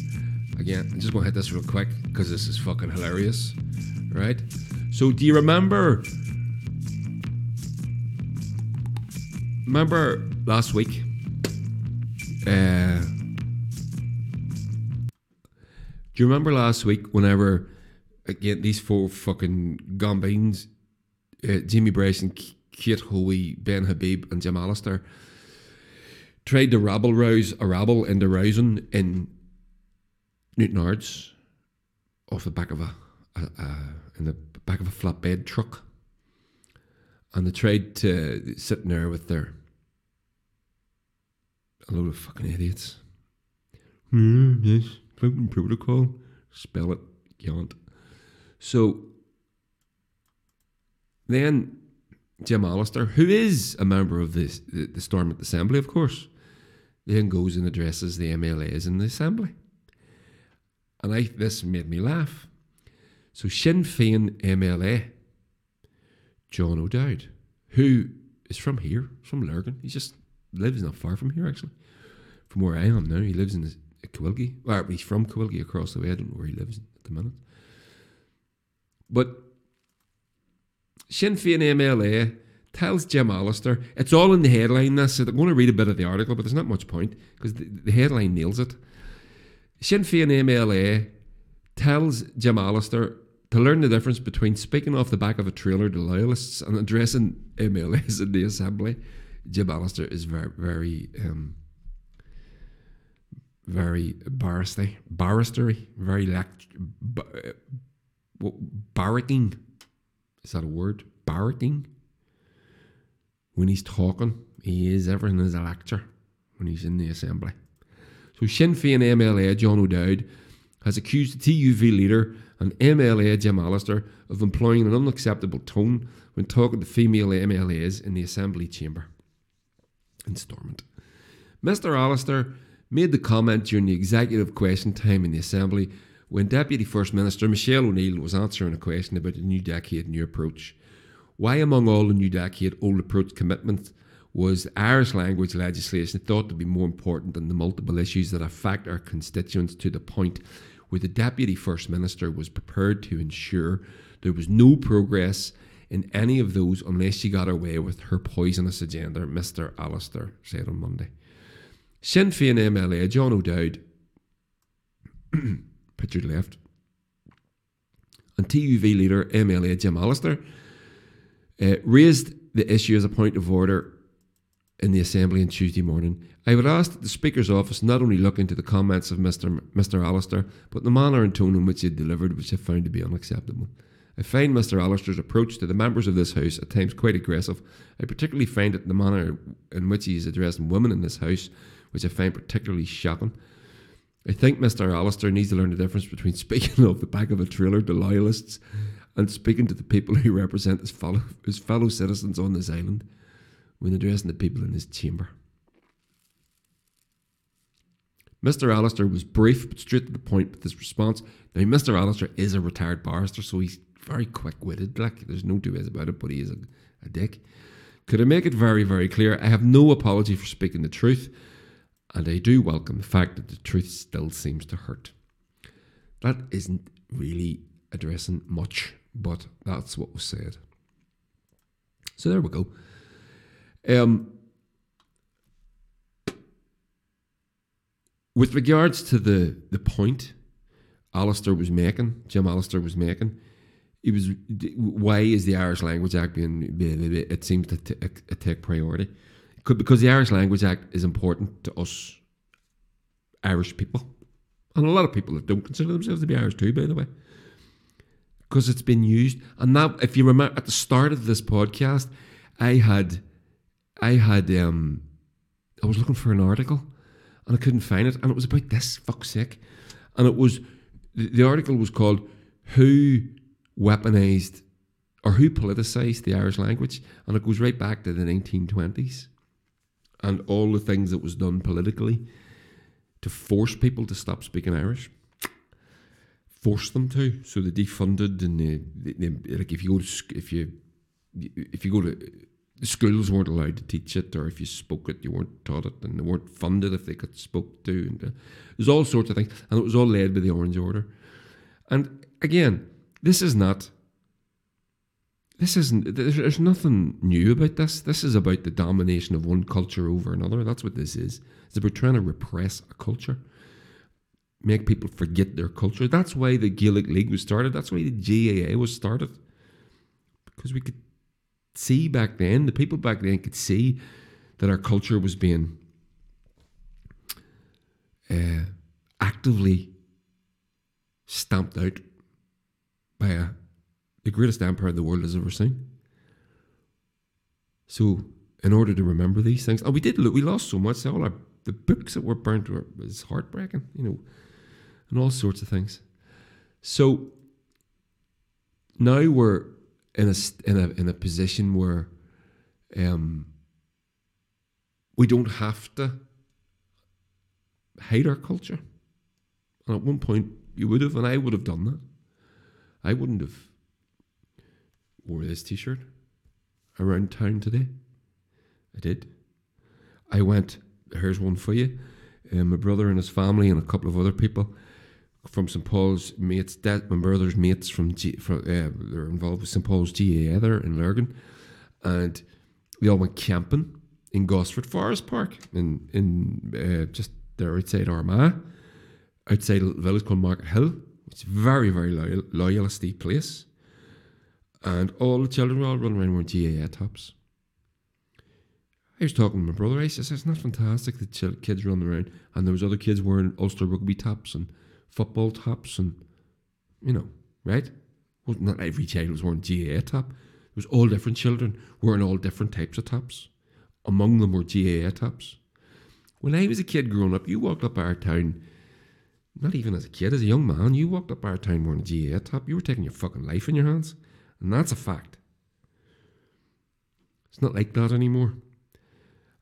Again, I'm just going to hit this real quick because this is fucking hilarious, right? So, do you remember? Remember last week? Uh, do you remember last week whenever again these four fucking gombeens uh, Jamie Bryson, Kate Hoey, Ben Habib, and Jim Allister tried to rabble rouse a rabble into rousing in Newtownards off the back of a, a, a in the back of a flatbed truck, and they tried to sit there with their a load of fucking idiots. Mm, yes, protocol. Spell it, can't. So then Jim Allister, who is a member of this, the, the Stormont Assembly, of course, then goes and addresses the MLAs in the Assembly. And I, this made me laugh. So Sinn Féin MLA, John O'Dowd, who is from here, from Lurgan. He just lives not far from here, actually. From where I am now. He lives in Coilge. Well, he's from Coilge across the way. I don't know where he lives at the minute. But Sinn Féin MLA tells Jim Allister, it's all in the headline. This, So I'm going to read a bit of the article, but there's not much point because the, the headline nails it. Sinn Féin MLA tells Jim Allister to learn the difference between speaking off the back of a trailer to loyalists and addressing MLAs in the assembly. Jim Allister is very, very, um, very barristery, barristery, very lact, barracking is that a word? Barracking. When he's talking, he is everything as a lecture when he's in the assembly. So Sinn Féin MLA John O'Dowd has accused the TUV leader and MLA Jim Allister of employing an unacceptable tone when talking to female MLAs in the Assembly chamber in Stormont. Mr. Allister made the comment during the executive question time in the Assembly when Deputy First Minister Michelle O'Neill was answering a question about the New Decade New Approach. Why, among all the New Decade Old Approach commitments, was Irish language legislation thought to be more important than the multiple issues that affect our constituents to the point where the Deputy First Minister was prepared to ensure there was no progress in any of those unless she got away with her poisonous agenda, Mr. Allister said on Monday. Sinn Féin MLA John O'Dowd pictured left. And TUV leader MLA Jim Allister uh, raised the issue as a point of order in the Assembly on Tuesday morning. I would ask that the Speaker's office not only look into the comments of Mr. M- Mr. Allister, but the manner and tone in which he delivered, which I found to be unacceptable. I find Mr. Allister's approach to the members of this House at times quite aggressive. I particularly find it the manner in which he is addressing women in this House, which I find particularly shocking. I think Mr. Allister needs to learn the difference between speaking off the back of a trailer to loyalists and speaking to the people who represent his fellow, his fellow citizens on this island when addressing the people in his chamber. Mr. Allister was brief but straight to the point with his response. Now, Mr. Allister is a retired barrister, so he's very quick witted. Like, there's no two ways about it, but he is a, a dick. Could I make it very, very clear? I have no apology for speaking the truth, and I do welcome the fact that the truth still seems to hurt. That isn't really addressing much, but that's what was said. So there we go. Um, with regards to the the point Allister was making, Jim Allister was making, it was why is the Irish Language Act being it seems to t- take priority because the Irish Language Act is important to us Irish people and a lot of people that don't consider themselves to be Irish too, by the way, because it's been used. And now, if you remember at the start of this podcast, I had I had um I was looking for an article and I couldn't find it, and it was about this fuck's sake, and it was the, the article was called "Who Weaponized or Who Politicized the Irish Language," and it goes right back to the 1920s and all the things that was done politically to force people to stop speaking Irish. Force them to, so they defunded and they, they, they like if you go to if you if you go to schools weren't allowed to teach it, or if you spoke it, you weren't taught it, and they weren't funded if they got spoke to. And uh, there's all sorts of things, and it was all led by the Orange Order. And again, this is not. This isn't. There's, there's nothing new about this. This is about the domination of one culture over another. That's what this is. It's about trying to repress a culture, make people forget their culture. That's why the Gaelic League was started. That's why the GAA was started, because we could see back then, the people back then could see that our culture was being uh, actively stamped out by a, the greatest empire the world has ever seen. So, in order to remember these things, and we did look, we lost so much. All our the books that were burnt were was heartbreaking, you know, and all sorts of things. So now we're in a in a in a position where um, we don't have to hate our culture. And at one point, you would have, and I would have done that. I wouldn't have wore this T-shirt around town today. I did. I went. Here's one for you. My brother and his family and a couple of other people from St Paul's mates, that my brother's mates from, G, from uh, they're involved with St Paul's GAA there in Lurgan, and we all went camping in Gosford Forest Park in in uh, just there outside Armagh, outside a village called Markethill. It's a very very loyal, loyalistic place, and all the children were all running around wearing GAA tops. I was talking to my brother. I said, "It's not fantastic that kids running around, and there was other kids wearing Ulster rugby tops and." football tops and, you know, right? Well, not every child was wearing GAA top. It was all different children wearing all different types of tops. Among them were GAA tops. When I was a kid growing up, you walked up our town, not even as a kid, as a young man, you walked up our town wearing a GAA top. You were taking your fucking life in your hands. And that's a fact. It's not like that anymore.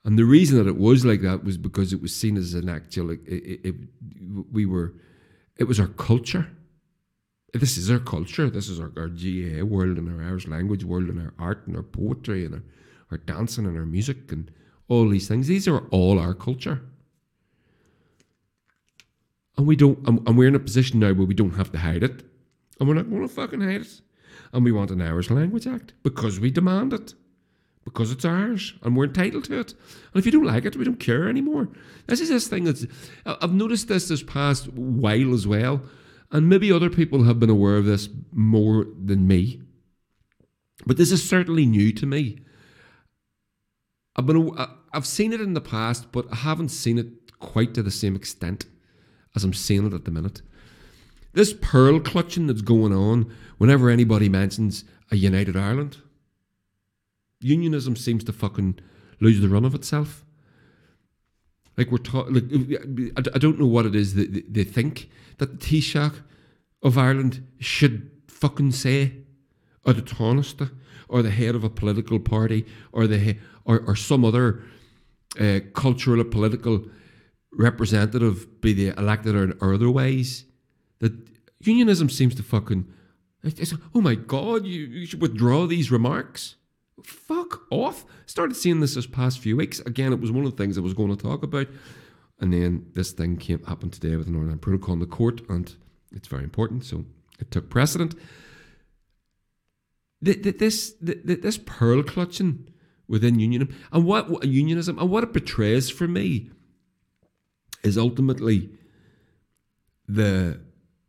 And the reason that it was like that was because it was seen as an actual, it, it, it, we were it was our culture. This is our culture. This is our, our GAA world and our Irish language world and our art and our poetry and our, our dancing and our music and all these things. These are all our culture. And we don't and, we're in a position now where we don't have to hide it. And we're not gonna fucking hide it. And we want an Irish Language Act because we demand it because it's ours and we're entitled to it. And if you don't like it, we don't care anymore. This is this thing that's, I've noticed this this past while as well, and maybe other people have been aware of this more than me. But this is certainly new to me. I've been, I've seen it in the past, but I haven't seen it quite to the same extent as I'm seeing it at the minute. This pearl clutching that's going on whenever anybody mentions a united Ireland. Unionism seems to fucking lose the run of itself. Like we're talking, like, I don't know what it is that they think that the Taoiseach of Ireland should fucking say, or the Tánaiste, or the head of a political party, or the or, or some other uh, cultural or political representative, be they elected or, or otherwise, that unionism seems to fucking. Oh my god, you, you should withdraw these remarks. Fuck off. Started seeing this this past few weeks. Again, it was one of the things I was going to talk about. And then this thing came happened today with the Northern Protocol in the court, and it's very important, so it took precedent. This this pearl clutching within unionism and what, unionism and what it betrays for me is ultimately the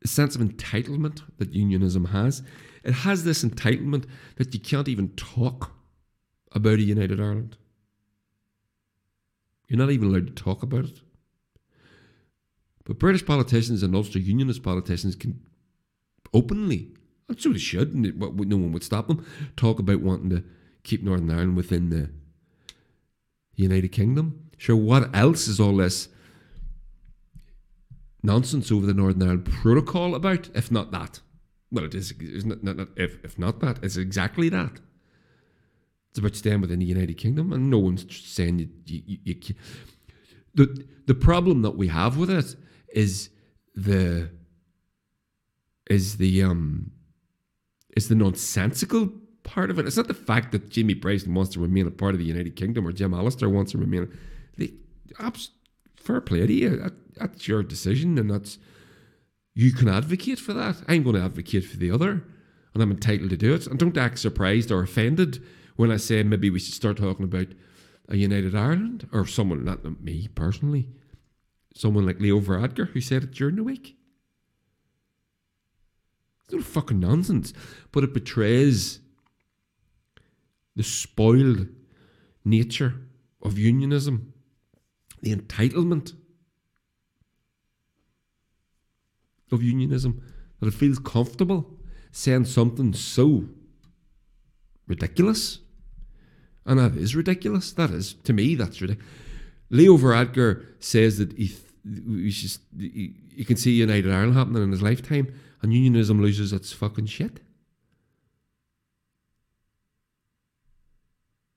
sense of entitlement that unionism has. It has this entitlement that you can't even talk about a united Ireland. You're not even allowed to talk about it. But British politicians and Ulster Unionist politicians can openly, and so they should, and no one would stop them, talk about wanting to keep Northern Ireland within the United Kingdom. Sure, what else is all this nonsense over the Northern Ireland Protocol about, if not that? Well, it is, not, not, not, if, if not that, it's exactly that. It's about staying within the United Kingdom, and no one's saying you, you, you, you the the problem that we have with it is the is the um is the nonsensical part of it. It's not the fact that Jimmy Bryson wants to remain a part of the United Kingdom or Jim Allister wants to remain. The, abs, fair play to you. That, that's your decision, and that's you can advocate for that. I'm going to advocate for the other, and I'm entitled to do it. And don't act surprised or offended when I say maybe we should start talking about a united Ireland or someone, not me personally, someone like Leo Varadkar who said it during the week. It's not fucking nonsense, but it betrays the spoiled nature of unionism, the entitlement of unionism, that it feels comfortable saying something so ridiculous. And that is ridiculous. That is, to me, that's ridiculous. Leo Varadkar says that he, he, he can see United Ireland happening in his lifetime, and unionism loses its fucking shit.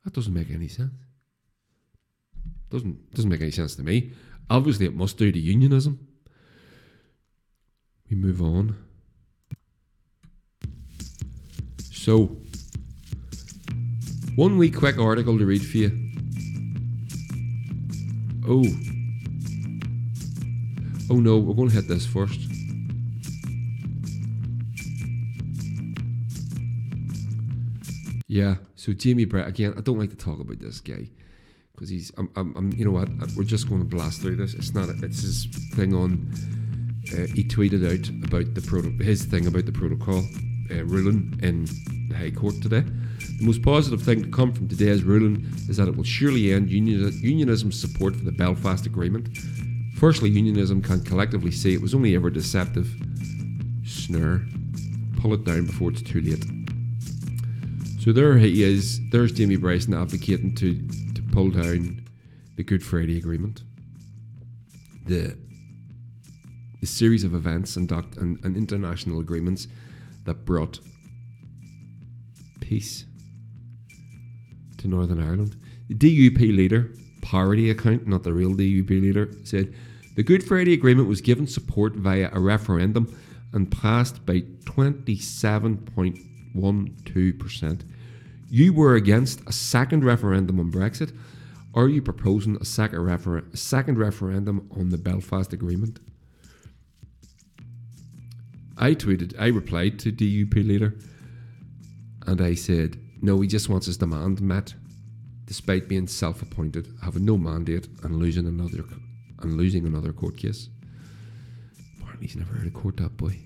That doesn't make any sense. Doesn't doesn't make any sense to me. Obviously, it must do to unionism. We move on. So, one wee quick article to read for you. Oh. Oh no, we're going to hit this first. Yeah, so Jamie Brett again. I don't like to talk about this guy because he's. I'm, I'm, I'm, You know what? We're just going to blast through this. It's not. It's his thing on. Uh, he tweeted out about the proto- his thing about the protocol uh, ruling in the High Court today. The most positive thing to come from today's ruling is that it will surely end union- unionism's support for the Belfast Agreement. Firstly, unionism can collectively say it was only ever deceptive. Snare. Pull it down before it's too late. So there he is. There's Jamie Bryson advocating to, to pull down the Good Friday Agreement. The, the series of events and, doc, and, and international agreements that brought peace to Northern Ireland. The DUP leader, parody account, not the real DUP leader, said the Good Friday Agreement was given support via a referendum and passed by 27.12%. You were against a second referendum on Brexit. Are you proposing a second, refer- a second referendum on the Belfast Agreement? I tweeted, I replied to DUP leader, and I said, no, he just wants his demand met, despite being self-appointed, having no mandate, and losing another and losing another court case. Apparently, he's never heard of court, that boy.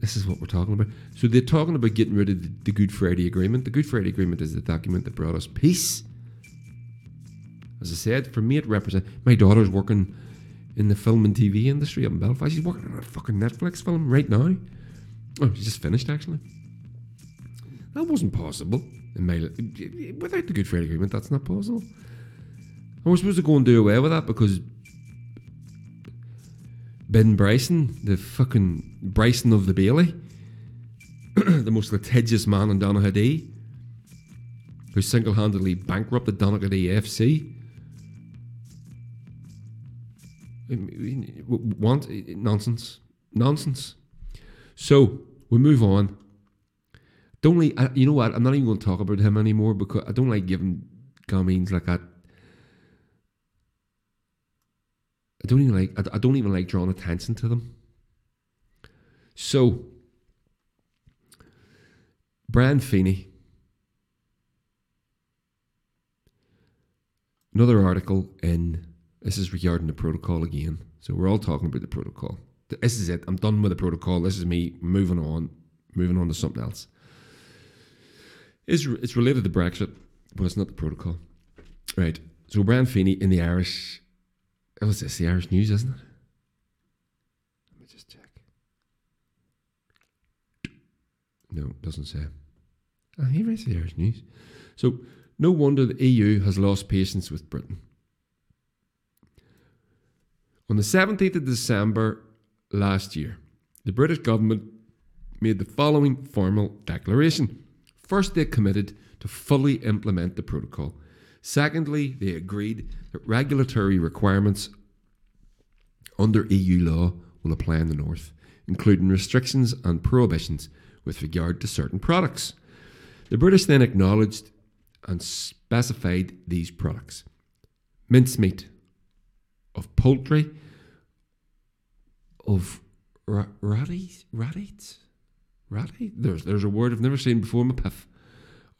This is what we're talking about. So they're talking about getting rid of the, Good Friday Agreement. The Good Friday Agreement is the document that brought us peace As I said, for me, it represents my daughter's working in the film and TV industry up in Belfast. She's working on a fucking Netflix film right now. Oh, she just finished actually. That wasn't possible in my without the Good Friday Agreement. That's not possible. And we're supposed to go and do away with that because Ben Bryson, the fucking Bryson of the Bailey, the most litigious man in Donaghadee, who single handedly bankrupted Donaghadee FC. Want nonsense, nonsense. So we move on. Don't like, you know what? I'm not even going to talk about him anymore because I don't like giving gombeens like that I don't even like. I, I don't even like drawing attention to them. So, Brian Feeney. Another article in this is regarding the protocol again. So we're all talking about the protocol. This is it. I'm done with the protocol. This is me moving on, moving on to something else. It's, it's related to Brexit, but it's not the protocol. Right. So Brian Feeney in the Irish Oh, is this the Irish News, isn't it? Let me just check. No, it doesn't say. Oh, he writes the Irish News. So, no wonder the EU has lost patience with Britain. On the 17th of December last year, the British government made the following formal declaration. First, they committed to fully implement the protocol. Secondly, they agreed that regulatory requirements under EU law will apply in the North, including restrictions and prohibitions with regard to certain products. The British then acknowledged and specified these products mincemeat, of poultry, of ra- ratites, ratites, ratites. There's there's a word I've never seen before. My piff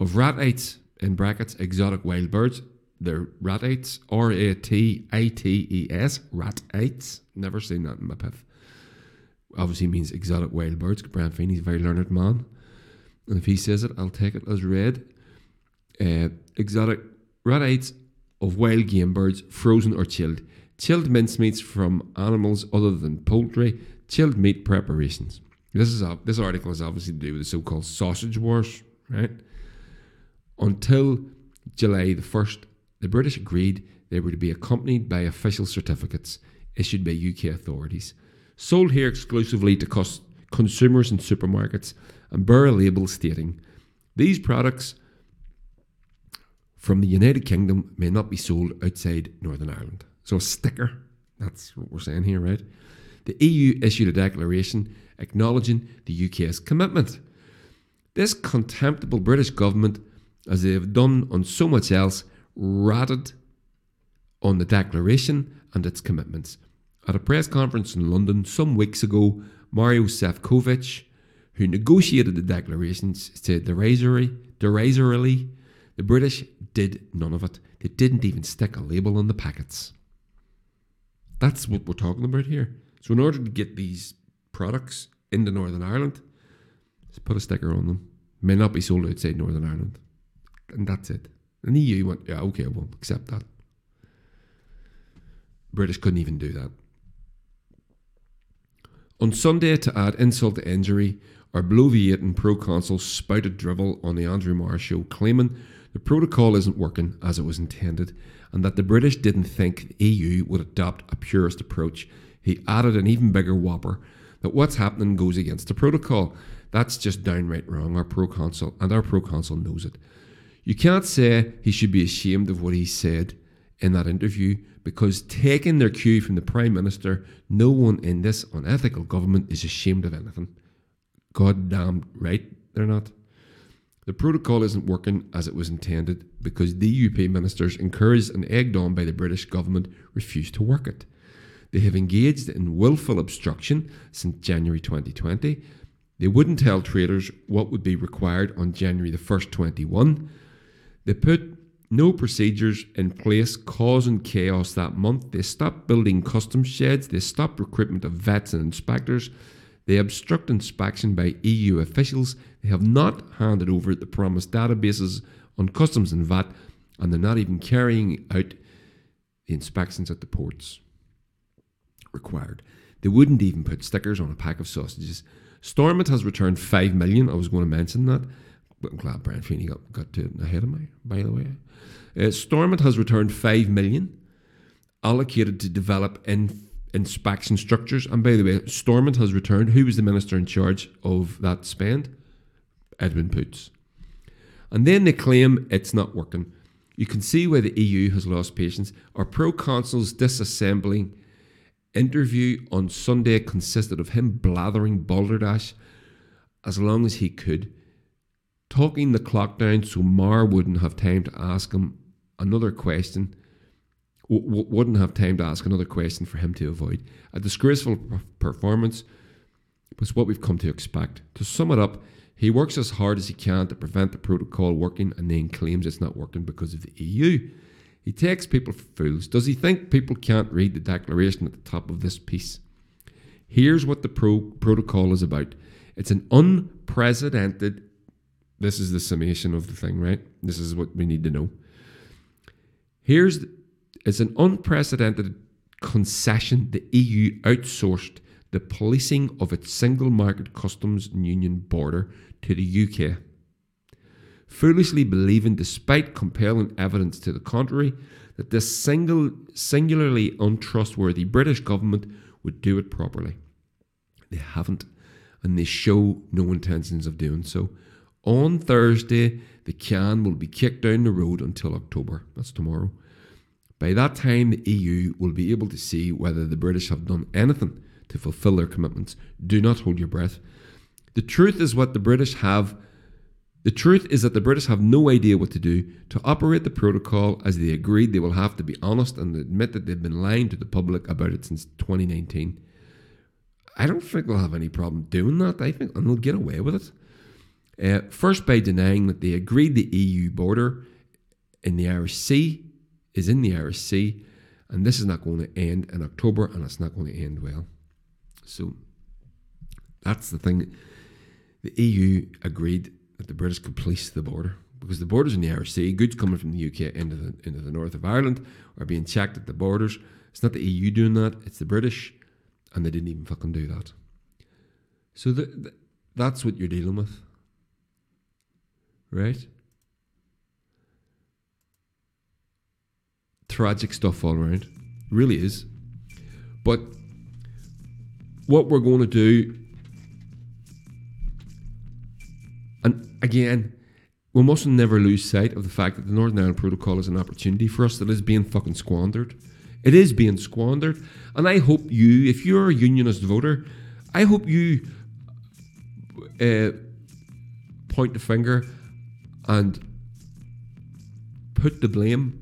of ratites in brackets exotic wild birds they're ratites, R A T I T E S, ratites. Never seen that in my piff. Obviously means exotic wild birds. Brian Feeney's a very learned man. And if he says it, I'll take it as read. Uh, exotic ratites of wild game birds, frozen or chilled. Chilled mincemeats from animals other than poultry. Chilled meat preparations. This is this article is obviously to do with the so-called sausage wars, right? Until July the first, the British agreed they were to be accompanied by official certificates issued by UK authorities, sold here exclusively to cus- consumers in supermarkets, and bear a label stating these products from the United Kingdom may not be sold outside Northern Ireland. So a sticker, that's what we're saying here, right? The EU issued a declaration acknowledging the UK's commitment. This contemptible British government, as they have done on so much else, ratted on the declaration and its commitments. At a press conference in London some weeks ago, Mario Sefcovic, who negotiated the declarations, said derisory, derisorily, the British did none of it. They didn't even stick a label on the packets. That's what we're talking about here. So, in order to get these products into Northern Ireland, just put a sticker on them. May not be sold outside Northern Ireland. And that's it. And the EU went, yeah, okay, we'll accept that. British couldn't even do that. On Sunday, to add insult to injury, our bloviating proconsul spouted drivel on the Andrew Marr show, claiming the protocol isn't working as it was intended and that the British didn't think the EU would adopt a purist approach. He added an even bigger whopper that what's happening goes against the protocol. That's just downright wrong, our proconsul, and our proconsul knows it. You can't say he should be ashamed of what he said in that interview because taking their cue from the Prime Minister, no one in this unethical government is ashamed of anything. God damn right they're not. The protocol isn't working as it was intended because the DUP ministers, encouraged and egged on by the British government, refused to work it. They have engaged in willful obstruction since January 2020. They wouldn't tell traders what would be required on January the 1st, 21 they put no procedures in place, causing chaos that month. They stopped building custom sheds. They stopped recruitment of vets and inspectors. They obstruct inspection by EU officials. They have not handed over the promised databases on customs and VAT, and they're not even carrying out the inspections at the ports required. They wouldn't even put stickers on a pack of sausages. Stormont has returned five million. I was going to mention that, but I'm glad Brian Feeney got, got to it ahead of me. By the way, uh, Stormont has returned five million allocated to develop in, inspection structures. And by the way, Stormont has returned. Who was the minister in charge of that spend? Edwin Poots. And then they claim it's not working. You can see why the EU has lost patience. Our proconsul's disassembling interview on Sunday consisted of him blathering balderdash as long as he could, talking the clock down so Marr wouldn't have time to ask him another question, w- wouldn't have time to ask another question for him to avoid. A disgraceful performance was what we've come to expect. To sum it up, he works as hard as he can to prevent the protocol working and then claims it's not working because of the EU. He takes people for fools. Does he think people can't read the declaration at the top of this piece? Here's what the pro- protocol is about it's an unprecedented, this is the summation of the thing, right? This is what we need to know. Here's it's an unprecedented concession the EU outsourced the policing of its single market customs union border to the UK foolishly believing, despite compelling evidence to the contrary, that this single, singularly untrustworthy British government would do it properly. They haven't, and they show no intentions of doing so. On Thursday, the can will be kicked down the road until October. That's tomorrow. By that time, the EU will be able to see whether the British have done anything to fulfil their commitments. Do not hold your breath. The truth is what the British have the truth is that the British have no idea what to do to operate the protocol as they agreed they will have to be honest and admit that they've been lying to the public about it since 2019. I don't think they'll have any problem doing that. I think and they'll get away with it. Uh, first, by denying that they agreed the EU border in the Irish Sea is in the Irish Sea, and this is not going to end in October, and it's not going to end well. So that's the thing. The EU agreed that the British could police the border because the borders in the Irish Sea, goods coming from the UK into the into the north of Ireland are being checked at the borders. It's not the EU doing that; it's the British, and they didn't even fucking do that. So the, the, that's what you're dealing with, right? Tragic stuff all around, really is. But what we're going to do And again, we must never lose sight of the fact that the Northern Ireland Protocol is an opportunity for us that is being fucking squandered. It is being squandered. And I hope you, if you're a unionist voter, I hope you uh, point the finger and put the blame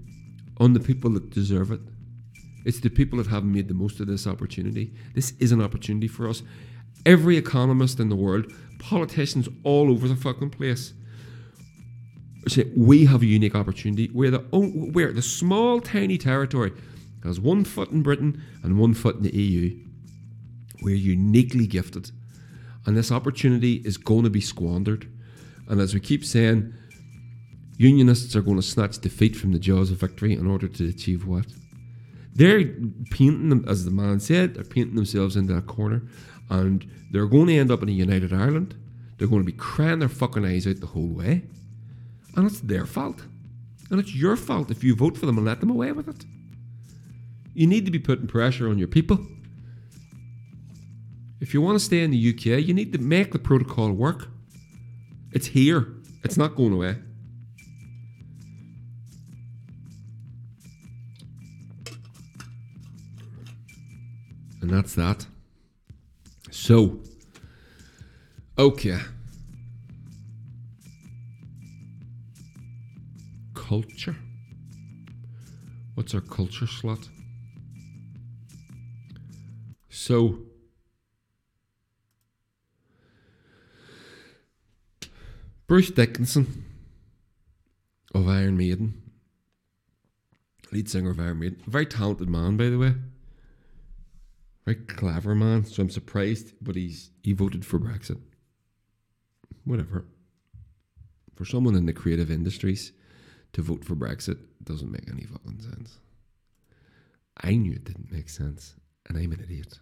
on the people that deserve it. It's the people that haven't made the most of this opportunity. This is an opportunity for us. Every economist in the world politicians all over the fucking place say we have a unique opportunity. We're the we're the small tiny territory has one foot in Britain and one foot in the EU. We're uniquely gifted, and this opportunity is going to be squandered. And as we keep saying, unionists are going to snatch defeat from the jaws of victory in order to achieve what? They're painting them, as the man said, they're painting themselves into a corner and they're going to end up in a united Ireland. They're going to be crying their fucking eyes out the whole way. And it's their fault. And it's your fault if you vote for them and let them away with it. You need to be putting pressure on your people. If you want to stay in the UK, you need to make the protocol work. It's here, it's not going away. And that's that. So, okay. Culture. What's our culture slot? So, Bruce Dickinson of Iron Maiden, lead singer of Iron Maiden, very talented man, by the way. Very clever man, so I'm surprised, but he's he voted for Brexit. Whatever. For someone in the creative industries to vote for Brexit doesn't make any fucking sense. I knew it didn't make sense, and I'm an idiot.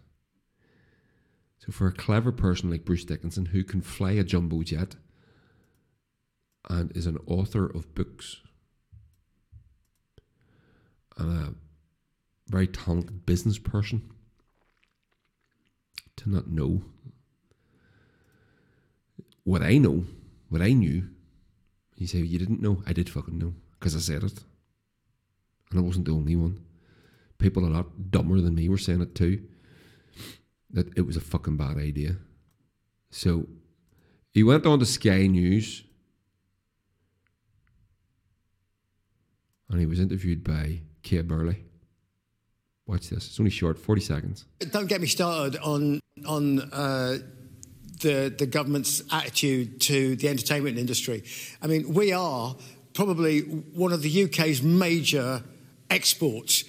So, for a clever person like Bruce Dickinson, who can fly a jumbo jet and is an author of books and a very talented business person, not know what I know, what I knew. You say you didn't know. I did fucking know because I said it, and I wasn't the only one. People a lot dumber than me were saying it too. That it was a fucking bad idea. So he went on to Sky News and he was interviewed by Kay Burley. Watch this. It's only short, forty seconds.
Don't get me started on on uh, the the government's attitude to the entertainment industry. I mean, we are probably one of the UK's major exports.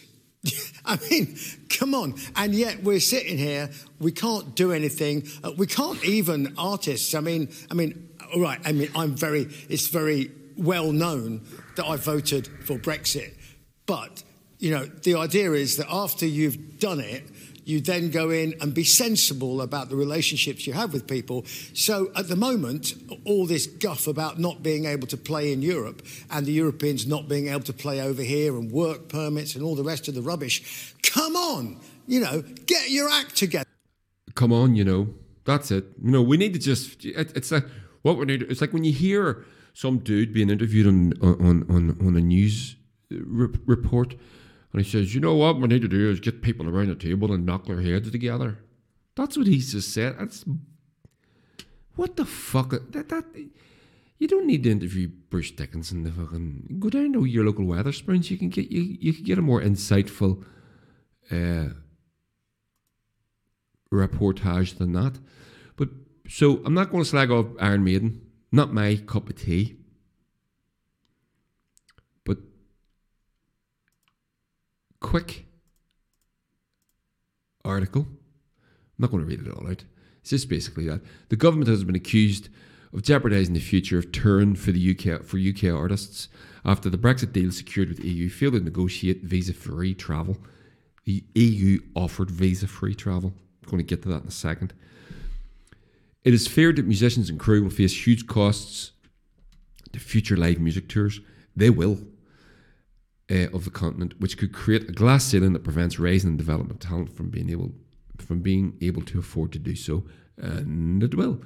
I mean, come on. And yet we're sitting here, we can't do anything. Uh, we can't even artists. I mean, I mean, all right. I mean, I'm very, it's very well known that I voted for Brexit. But, you know, the idea is that after you've done it, you then go in and be sensible about the relationships you have with people. So at the moment, all this guff about not being able to play in Europe and the Europeans not being able to play over here and work permits and all the rest of the rubbish, come on, you know, get your act together.
Come on, you know, that's it. You know, we need to just, it, it's like, what we need, it's like when you hear some dude being interviewed on, on, on, on a news uh, re- report and he says, you know what we need to do is get people around the table and knock their heads together. That's what he's just said. That's what the fuck. That that you don't need to interview Bruce Dickinson. The fucking go down to your local Wetherspoons. You can get you you can get a more insightful uh, reportage than that. But so I'm not going to slag off Iron Maiden. Not my cup of tea. Quick article. I'm not going to read it all out. It's just basically that the government has been accused of jeopardising the future of touring for the UK for UK artists after the Brexit deal secured with EU failed to negotiate visa-free travel. The EU offered visa-free travel. I'm going to get to that in a second. It is feared that musicians and crew will face huge costs to future live music tours. They will uh, of the continent, which could create a glass ceiling that prevents raising and development talent from being able from being able to afford to do so, and it will.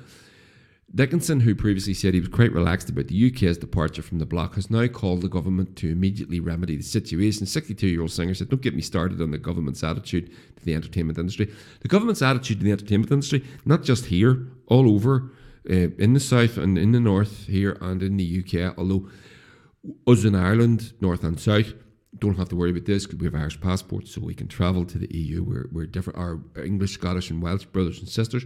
Dickinson, who previously said he was quite relaxed about the UK's departure from the bloc, has now called the government to immediately remedy the situation. 62 year old singer said, Don't get me started on the government's attitude to the entertainment industry. The government's attitude to the entertainment industry, not just here, all over, uh, in the south and in the north, here and in the UK, although us in Ireland, north and south, don't have to worry about this because we have Irish passports, so we can travel to the EU. We're, we're different. Our English, Scottish, and Welsh brothers and sisters,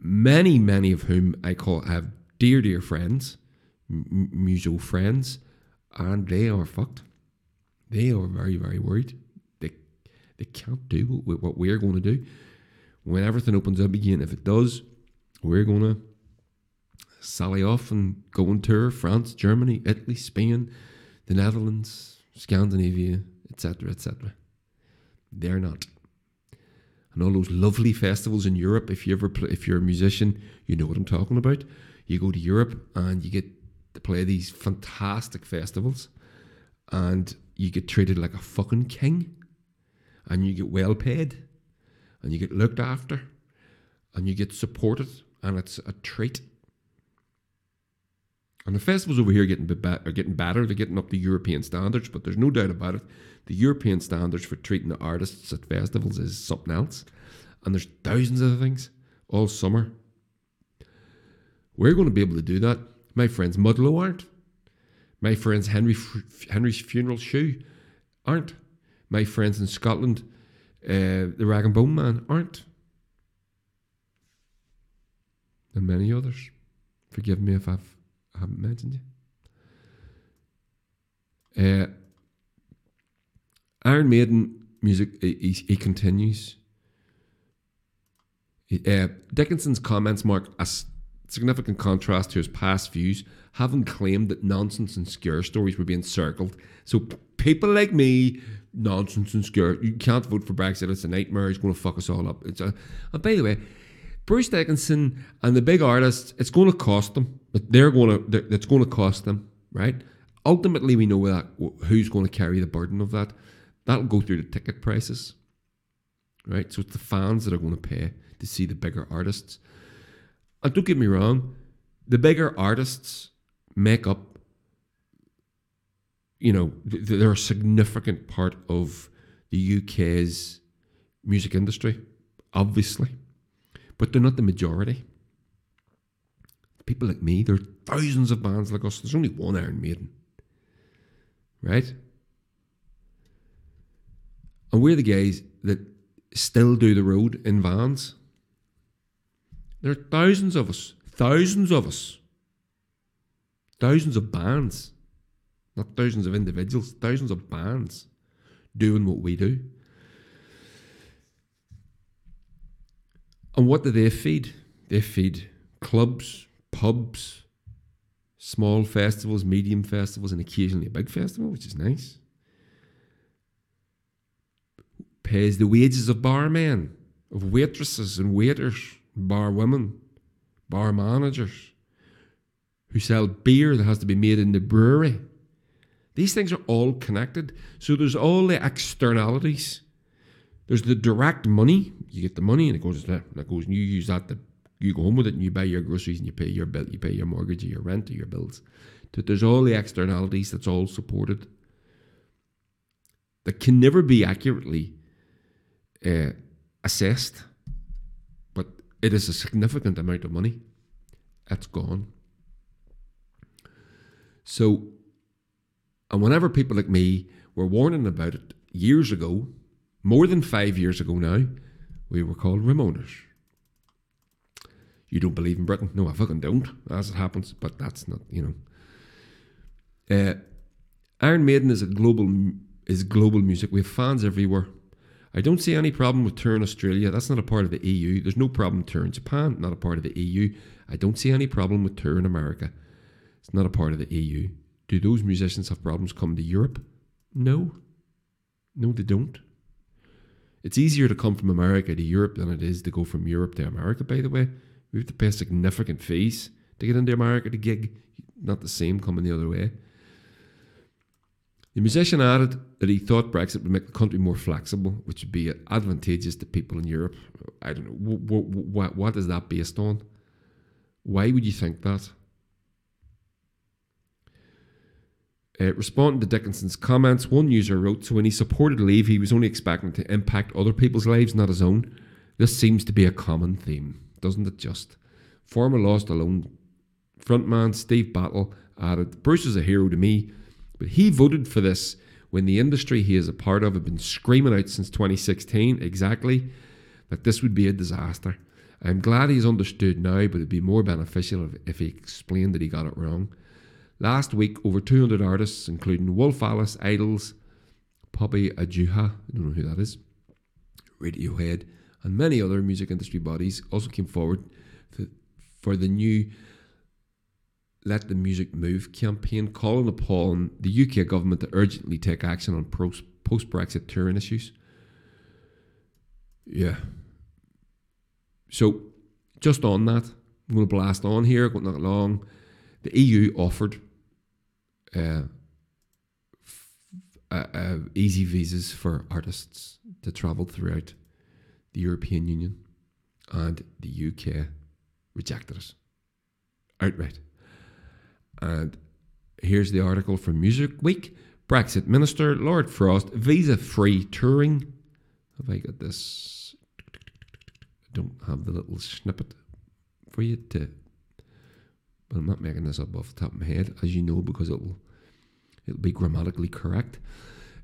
many, many of whom I call have dear, dear friends, m- muso friends, and they are fucked. They are very, very worried. They they can't do what we're going to do when everything opens up again. If it does, we're going to sally off and go on tour France, Germany, Italy, Spain, the Netherlands, Scandinavia, etc., etc. They're not. And all those lovely festivals in Europe, if you ever play, if you're a musician, you know what I'm talking about. You go to Europe and you get to play these fantastic festivals and you get treated like a fucking king and you get well paid and you get looked after and you get supported and it's a treat and the festivals over here are getting, bit ba- are getting better. They're getting up to European standards, but there's no doubt about it. The European standards for treating the artists at festivals is something else. And there's thousands of things all summer. We're going to be able to do that. My friends Mudlow aren't. My friends Henry Henry's Funeral Shoe aren't. My friends in Scotland, uh, the Rag and Bone Man aren't. And many others. Forgive me if I've haven't mentioned you. Uh, Iron Maiden music, he, he continues. Uh, Dickinson's comments mark a significant contrast to his past views, having claimed that nonsense and scare stories were being circled. So people like me nonsense and scare. You can't vote for Brexit. It's a nightmare. It's going to fuck us all up. It's a, and by the way, Bruce Dickinson and the big artists, it's going to cost them. They're going to. It's going to cost them, right? Ultimately, we know that who's going to carry the burden of that. That'll go through the ticket prices, right? So it's the fans that are going to pay to see the bigger artists. And don't get me wrong, the bigger artists make up, you know, they're a significant part of the UK's music industry, obviously, but they're not the majority. People like me, there are thousands of bands like us. There's only one Iron Maiden, right? And we're the guys that still do the road in vans. There are thousands of us, thousands of us, thousands of bands, not thousands of individuals, thousands of bands doing what we do. And what do they feed? They feed clubs, pubs, small festivals, medium festivals, and occasionally a big festival, which is nice. Pays the wages of barmen, of waitresses and waiters bar women, bar managers who sell beer that has to be made in the brewery. These things are all connected. So there's all the externalities. There's the direct money. You get the money and it goes that goes and you use that to you go home with it and you buy your groceries and you pay your bill, you pay your mortgage or your rent or your bills. There's all the externalities that's all supported. That can never be accurately uh, assessed but it is a significant amount of money. That's gone. So, and whenever people like me were warning about it years ago, more than five years ago now, we were called Remoaners. You don't believe in Britain? No, I fucking don't, as it happens, but that's not, you know. Uh, Iron Maiden is a global is global music. We have fans everywhere. I don't see any problem with touring Australia. That's not a part of the EU. There's no problem touring Japan, not a part of the EU. I don't see any problem with touring America. It's not a part of the EU. Do those musicians have problems coming to Europe? No. No, they don't. It's easier to come from America to Europe than it is to go from Europe to America, by the way. We have to pay significant fees to get into America to gig. Not the same coming the other way. The musician added that he thought Brexit would make the country more flexible, which would be advantageous to people in Europe. I don't know. What, what, what is that based on? Why would you think that? Uh, responding to Dickinson's comments, one user wrote, So when he supported leave, he was only expecting to impact other people's lives, not his own. This seems to be a common theme, doesn't it just? Former Lost Alone frontman Steve Battelle added, Bruce is a hero to me but he voted for this when the industry he is a part of had been screaming out since 2016 exactly that this would be a disaster. I'm glad he's understood now, but it'd be more beneficial if, if he explained that he got it wrong. Last week, over 200 artists, including Wolf Alice, Idles, Poppy Ajudha, I don't know who that is, Radiohead, and many other music industry bodies also came forward for the new let the Music Move campaign, calling upon the UK government to urgently take action on post Brexit touring issues. Yeah. So, just on that, I'm going to blast on here, not long. The EU offered Eh, eh, eh, easy visas for artists to travel throughout the European Union, and the UK rejected it outright. And here's the article from Music Week Brexit Minister Lord Frost, visa free touring. Have I got this? I don't have the little snippet for you to. But I'm not making this up off the top of my head, as you know, because it'll it'll be grammatically correct.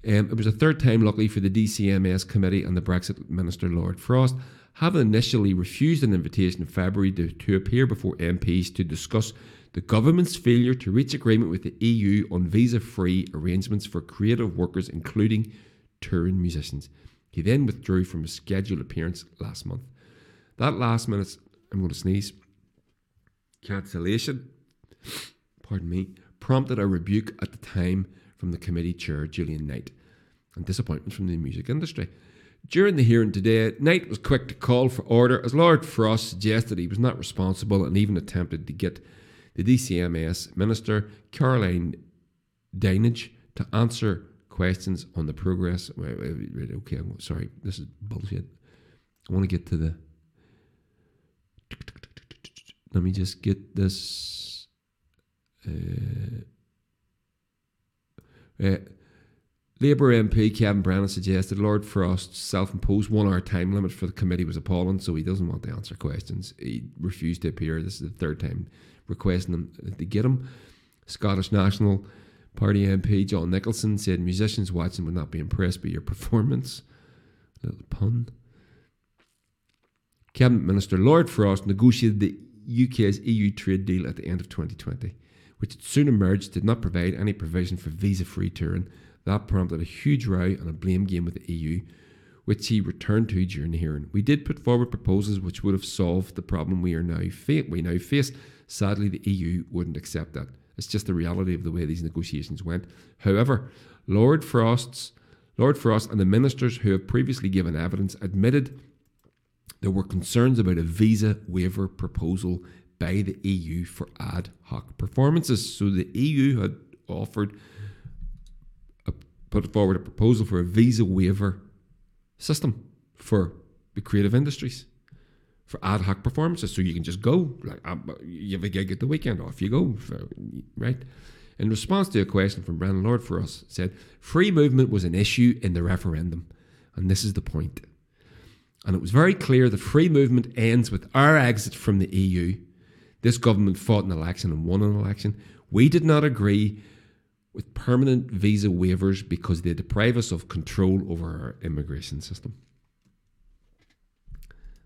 Um, it was a third time luckily, for the DCMS committee and the Brexit Minister Lord Frost, having initially refused an invitation in February to, to appear before MPs to discuss the government's failure to reach agreement with the EU on visa free arrangements for creative workers, including touring musicians. He then withdrew from a scheduled appearance last month. That last minute, I'm going to sneeze, cancellation, pardon me, prompted a rebuke at the time from the committee chair, Julian Knight. and disappointment from the music industry. During the hearing today, Knight was quick to call for order as Lord Frost suggested he was not responsible and even attempted to get the DCMS Minister, Caroline Dinenage, to answer questions on the progress. Okay, I'm sorry, this is bullshit. I want to get to the. Let me just get this. Uh, uh, Labour MP Kevin Brennan suggested Lord Frost's self imposed one hour time limit for the committee was appalling, so he doesn't want to answer questions. He refused to appear. This is the third time requesting them to get him. Scottish National Party MP John Nicholson said musicians watching would not be impressed by your performance. Little pun. Cabinet Minister Lord Frost negotiated the UK's EU trade deal at the end of 2020, which soon emerged did not provide any provision for visa free touring that prompted a huge row and a blame game with the EU, which he returned to during the hearing. We did put forward proposals which would have solved the problem we are now fa- we now face. Sadly, the EU wouldn't accept that. It's just the reality of the way these negotiations went. However, Lord Frost's Lord Frost and the ministers who have previously given evidence admitted there were concerns about a visa waiver proposal by the EU for ad hoc performances. So the EU had offered put forward a proposal for a visa waiver system for the creative industries for ad hoc performances, so you can just go. Like um, you have a gig at the weekend, off you go, right? In response to a question from Brennan Lord Frost, said free movement was an issue in the referendum, and this is the point. And it was very clear that free movement ends with our exit from the EU. This government fought an election and won an election. We did not agree with permanent visa waivers because they deprive us of control over our immigration system.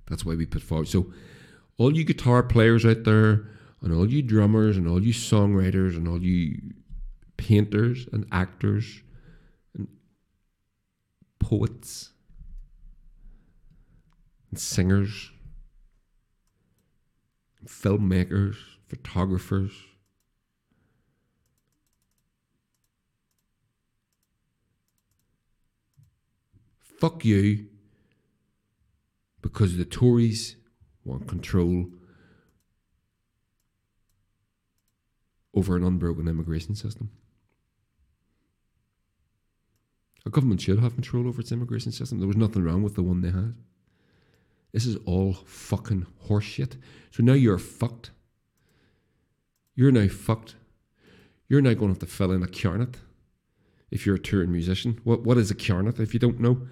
That's why we put forward. So, all you guitar players out there, and all you drummers, and all you songwriters, and all you painters, and actors, and poets, and singers, and filmmakers, photographers, fuck you because the Tories want control over an unbroken immigration system. A government should have control over its immigration system. There was nothing wrong with the one they had. This is all fucking horseshit. So now you're fucked. You're now fucked. You're now going to have to fill in a carnet if you're a touring musician. What what is a carnet if you don't know?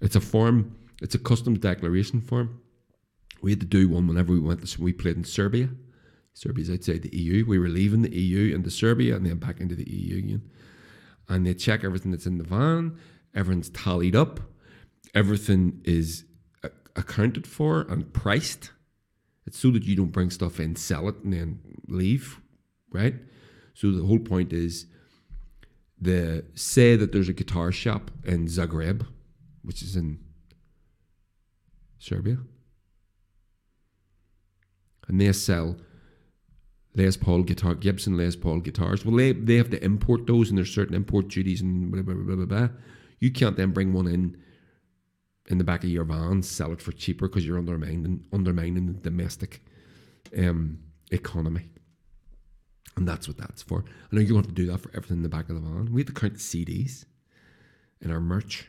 It's a form. It's a customs declaration form. We had to do one whenever we went. We played in Serbia. Serbia's outside the EU. We were leaving the EU into Serbia and then back into the EU again. And they check everything that's in the van. Everything's tallied up. Everything is accounted for and priced. It's so that you don't bring stuff in, sell it, and then leave, right? So the whole point is, the say that there's a guitar shop in Zagreb which is in Serbia. And they sell Les Paul guitar, Gibson Les Paul guitars. Well, they, they have to import those, and there's certain import duties and blah, blah, blah, blah, blah. You can't then bring one in in the back of your van, sell it for cheaper because you're undermining undermining the domestic um, economy. And that's what that's for. I know you want to do that for everything in the back of the van. We have to count CDs in our merch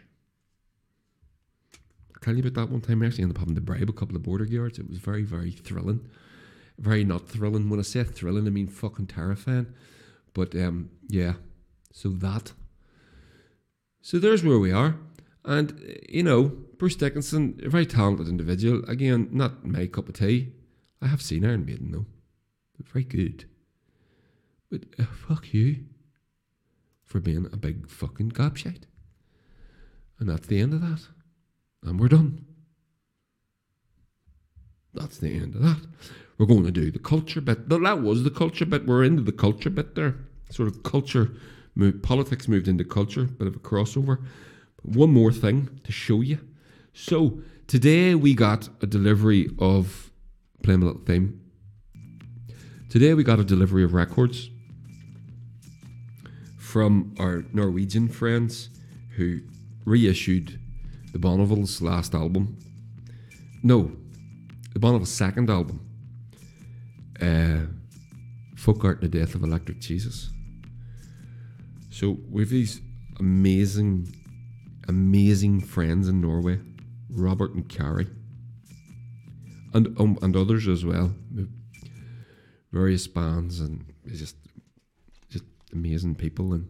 I tell you about that one time. I actually ended up having to bribe a couple of border guards. It was very, very thrilling. Very not thrilling. When I say thrilling, I mean fucking terrifying. But um, yeah, so that. So there's where we are. And, you know, Bruce Dickinson, a very talented individual. Again, not my cup of tea. I have seen Iron Maiden, though. They're very good. But uh, fuck you for being a big fucking gobshite. And that's the end of that and we're done. That's the end of that. We're going to do the culture bit. That was the culture bit. We're into the culture bit there. Sort of culture, move, politics moved into culture, bit of a crossover. One more thing to show you. So today we got a delivery of playing a little theme. Today we got a delivery of records from our Norwegian friends who reissued the Bonneville's last album. No, the Bonneville's second album. Uh, Folk Art and the Death of Electric Jesus. So we've these amazing, amazing friends in Norway, Robert and Carrie, and um, and others as well, various bands and just just amazing people and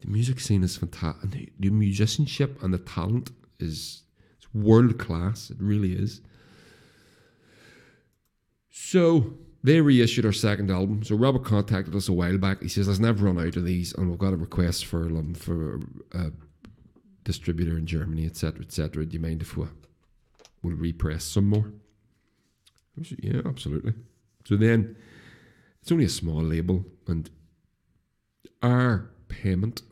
the music scene is fantastic. The, the musicianship and the talent is world class. It really is. So they reissued our second album. So Robert contacted us a while back. He says, "I've never run out of these, and we've got a request for um, for a distributor in Germany, etc., etc. Do you mind if we will repress some more?" Said, yeah, absolutely. So then, it's only a small label, and our payment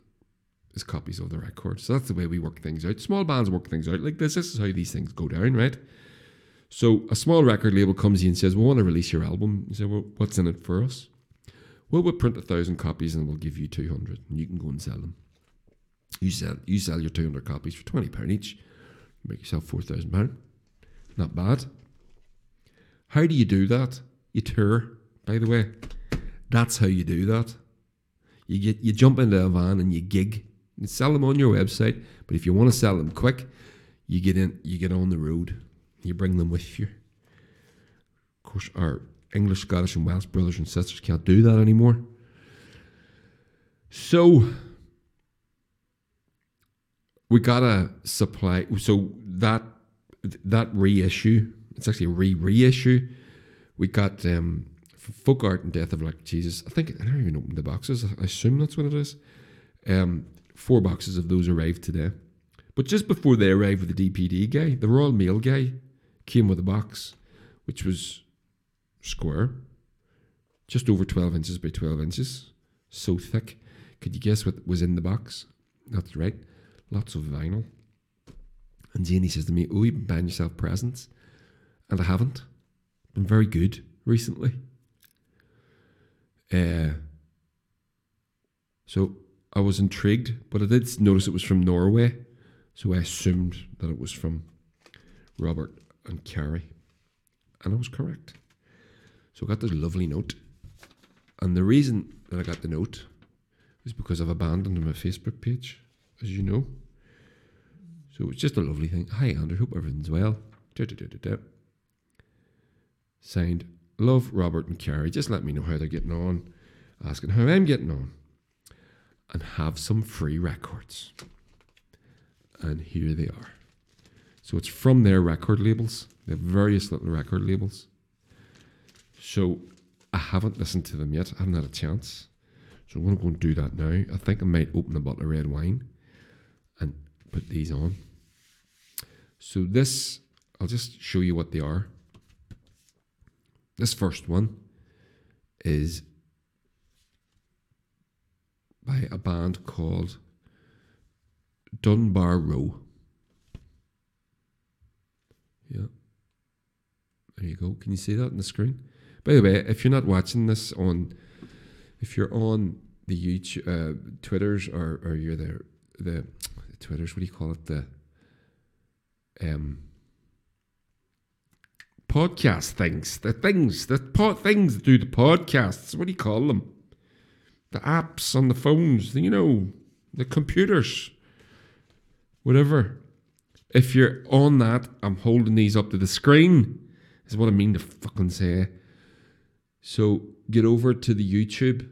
is copies of the record. So that's the way we work things out. Small bands work things out like this. This is how these things go down, right? So a small record label comes in and says, "We want to release your album." You say, "Well, what's in it for us?" Well, we'll print a thousand copies and we'll give you two hundred, and you can go and sell them. You sell you sell your two hundred copies for twenty pound each. Make yourself four thousand pound. Not bad. How do you do that? You tour, by the way. That's how you do that. You get you jump into a van and you gig. You sell them on your website, but if you want to sell them quick, you get in you get on the road you bring them with you. Of course, our English, Scottish, and Welsh brothers and sisters can't do that anymore. So we gotta supply. So that that reissue, it's actually a re reissue. We got um, folk art and death of like Jesus. I think I don't even open the boxes. I assume that's what it is. Um, four boxes of those arrived today. But just before they arrived with the DPD guy, the Royal Mail guy came with a box which was square, just over 12 inches by 12 inches, so thick. Could you guess what was in the box? That's right, lots of vinyl. And Zane says to me, Oh, you've been buying yourself presents? And I haven't. Been very good recently. Uh, so I was intrigued, but I did notice it was from Norway. So I assumed that it was from Robert and Carrie. And I was correct. So I got this lovely note. And the reason that I got the note is because I've abandoned my Facebook page, as you know. So it's just a lovely thing. Hi, Andrew. Hope everything's well. Da, da, da, Signed, Love Robert and Carrie. Just let me know how they're getting on. Asking how I'm getting on. And have some free records. And here they are. So it's from their record labels. They have various little record labels. So I haven't listened to them yet. I haven't had a chance. So I'm going to go and do that now. I think I might open a bottle of red wine put these on. So this, I'll just show you what they are. This first one is by a band called Dunbarrow. Yeah. There you go. Can you see that on the screen? By the way, if you're not watching this on, if you're on the YouTube, uh, Twitters, or or you're there, the, the Twitters, what do you call it? The um podcast things, the things, the pod things that do the podcasts. What do you call them? The apps on the phones, you know, the computers, whatever. If you're on that, I'm holding these up to the screen, is what I mean to fucking say. So get over to the YouTube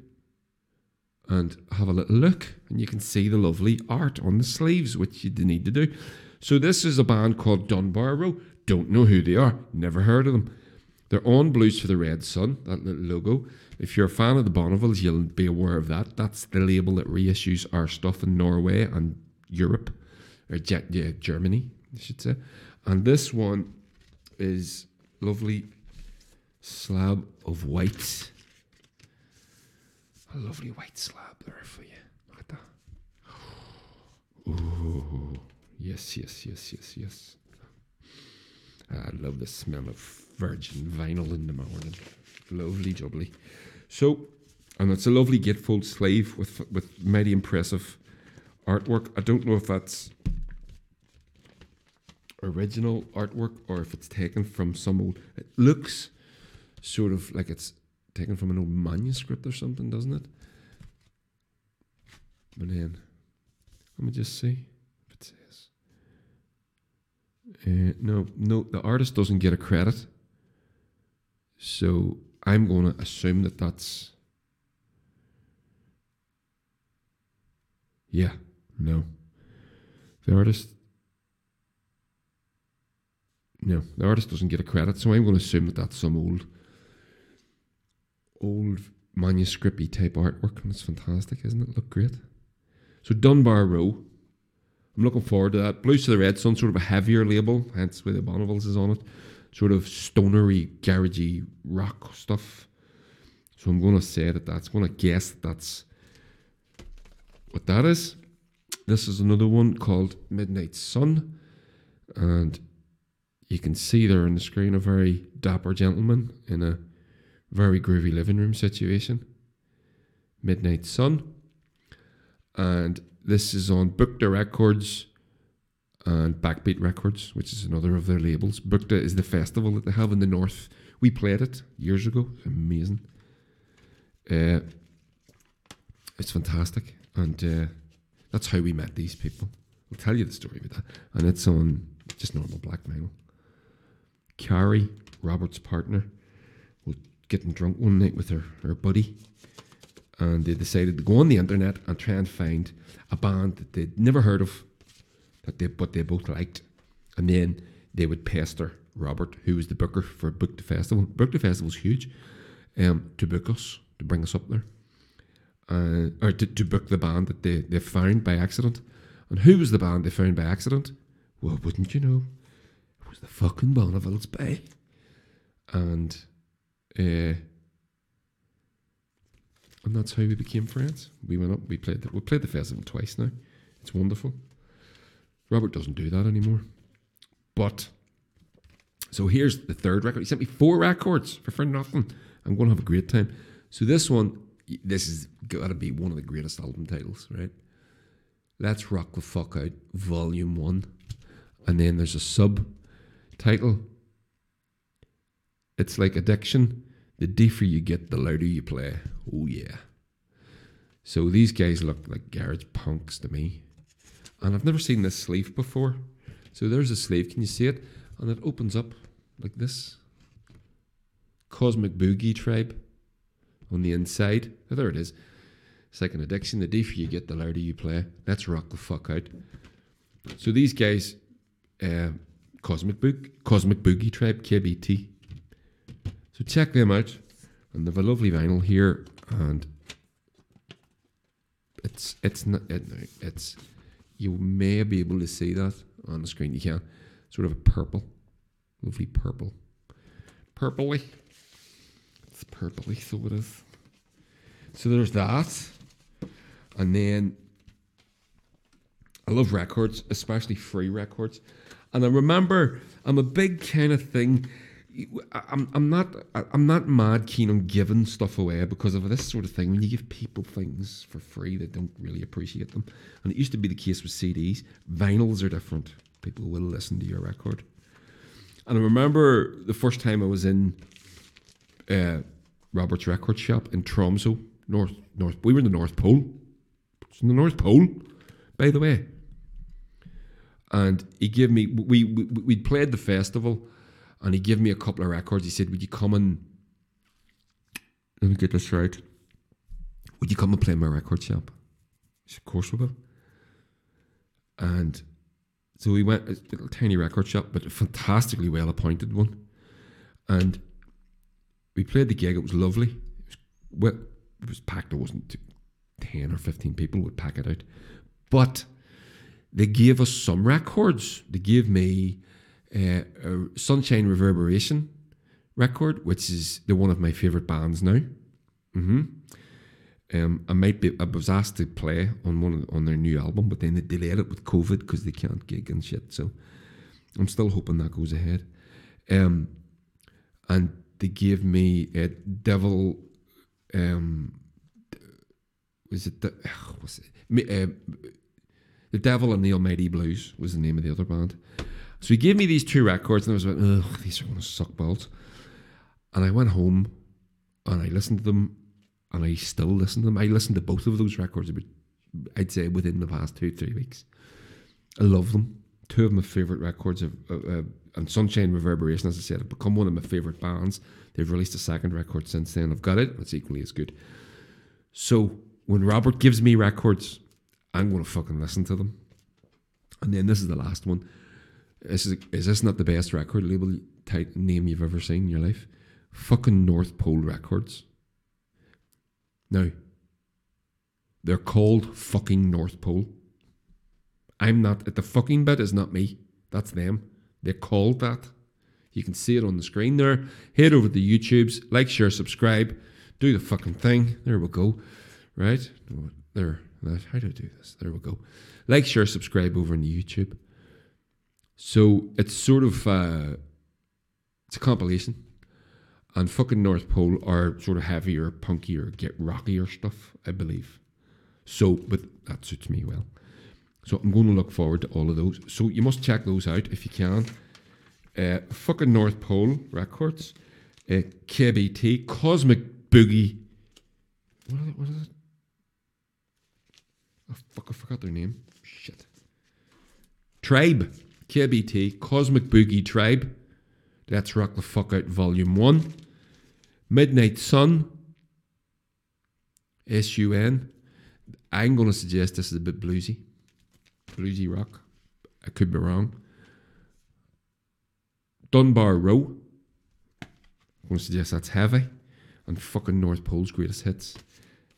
and have a little look, and you can see the lovely art on the sleeves, which you need to do. So this is a band called Dunbarrow. Don't know who they are, never heard of them. They're on Blues for the Red Sun, that little logo. If you're a fan of the Bonnevilles, you'll be aware of that. That's the label that reissues our stuff in Norway and Europe or yeah, Germany, I should say. And this one is lovely slab of white. A lovely white slab there for you. Look at that. Oh, yes, yes, yes, yes, yes. Ah, I love the smell of virgin vinyl in the morning. Lovely jubbly. So, and it's a lovely gatefold sleeve with with mighty impressive artwork. I don't know if that's original artwork or if it's taken from some old. It looks sort of like it's taken from an old manuscript or something, doesn't it? But then, let me just see if it says. Uh, no, no, the artist doesn't get a credit. So I'm going to assume that that's. Yeah, no. The artist. No, the artist doesn't get a credit, so I'm going to assume that that's some old, old manuscripty type artwork, and it's fantastic, isn't it? Look great. So Dunbarrow, I'm looking forward to that. Blues to the Red Sun, sort of a heavier label, hence where the Bonneville's is on it. Sort of stonery, garagey rock stuff. So I'm going to say that that's going to guess that that's what that is. This is another one called Midnight Sun, and you can see there on the screen a very dapper gentleman in a very groovy living room situation. Midnight Sun, and this is on Bukta Records and Backbeat Records, which is another of their labels. Bukta is the festival that they have in the north. We played it years ago. Amazing. Uh, it's fantastic, and uh, that's how we met these people. I'll tell you the story about that, and it's on just normal black vinyl. Carrie, Robert's partner, getting drunk one night with her, her buddy, and they decided to go on the internet and try and find a band that they'd never heard of, that they but they both liked, and then they would pester Robert, who was the booker for Bukta Festival. Bukta Festival Festival's huge, um, to book us to bring us up there, uh, or to, to book the band that they they found by accident. And who was the band they found by accident? Well, wouldn't you know? It was the fucking Bonneville's Bay, and. Uh, and that's how we became friends. We went up, we played the, we played the festival twice now. It's wonderful. Robert doesn't do that anymore. But so here's the third record. He sent me four records for for nothing. I'm going to have a great time. So this one, this is got to be one of the greatest album titles, right? Let's rock the fuck out, Volume One, and then there's a subtitle. It's like addiction. The deeper you get, the louder you play. Oh yeah. So these guys look like garage punks to me. And I've never seen this sleeve before. So there's a sleeve, can you see it? And it opens up like this. Cosmic Boogie Tribe on the inside. Oh, there it is. Second like addiction. The deeper you get, the louder you play. Let's rock the fuck out. So these guys, uh, Cosmic Boog, Cosmic Boogie Tribe, KBT. So check them out. And they've a lovely vinyl here, and it's it's not it, it's you may be able to see that on the screen. You can sort of a purple, lovely purple, purpley. It's purpley, so it is. So there's that, and then I love records, especially free records. And I remember I'm a big kind of thing. I'm I'm not I'm not mad keen on giving stuff away because of this sort of thing. When you give people things for free, they don't really appreciate them. And it used to be the case with CDs. Vinyls are different. People will listen to your record. And I remember the first time I was in uh, Robert's record shop in Tromso, North North. We were in the North Pole. It's in the North Pole, by the way. And he gave me we we we'd played the festival and he gave me a couple of records. He said, "Would you come and let me get this right? Would you come and play my record shop?" I said, "Of course we will." And so we went a little tiny record shop, but a fantastically well appointed one. And we played the gig. It was lovely. It was it was packed. It wasn't ten or fifteen people would pack it out, but they gave us some records. They gave me uh, Sunshine Reverberation record, which is the one of my favourite bands now. Mm-hmm. Um, I might be. I was asked to play on one on their new album, but then they delayed it with COVID because they can't gig and shit. So I'm still hoping that goes ahead. Um, and they gave me a Devil. Um, was it the? Was it? Uh, the Devil and the Almighty Blues was the name of the other band So he gave me these two records, and I was like, ugh, these are going to suck balls. And I went home and I listened to them, and I still listen to them. I listened to both of those records, I'd say, within the past two, three weeks. I love them. Two of my favourite records, of, uh, uh, and Sunshine Reverberation, as I said, have become one of my favourite bands. They've released a second record since then. I've got it, it's equally as good. So when Robert gives me records, I'm going to fucking listen to them. And then this is the last one. Is, is, is this not the best record label type name you've ever seen in your life? Fucking North Pole Records. Now, they're called fucking North Pole. I'm not, at the fucking bit is not me. That's them. They're called that. You can see it on the screen there. Head over to YouTubes, like, share, subscribe, do the fucking thing. There we go. Right? There. How do I do this? There we go. Like, share, subscribe over on YouTube. So it's sort of uh, it's a compilation. And fucking North Pole are sort of heavier, punkier, get rockier stuff, I believe. So, but that suits me well. So I'm going to look forward to all of those. So you must check those out if you can. Uh, fucking North Pole Records, uh, KBT, Cosmic Boogie. What is it? What is it? Oh, fuck, I forgot their name. Shit. Tribe, KBT, Cosmic Boogie Tribe. Let's Rock the Fuck Out Volume 1. Midnight Sun, S-U-N. I'm going to suggest this is a bit bluesy. Bluesy rock. I could be wrong. Dunbarrow. I'm going to suggest that's heavy. And fucking North Pole's greatest hits.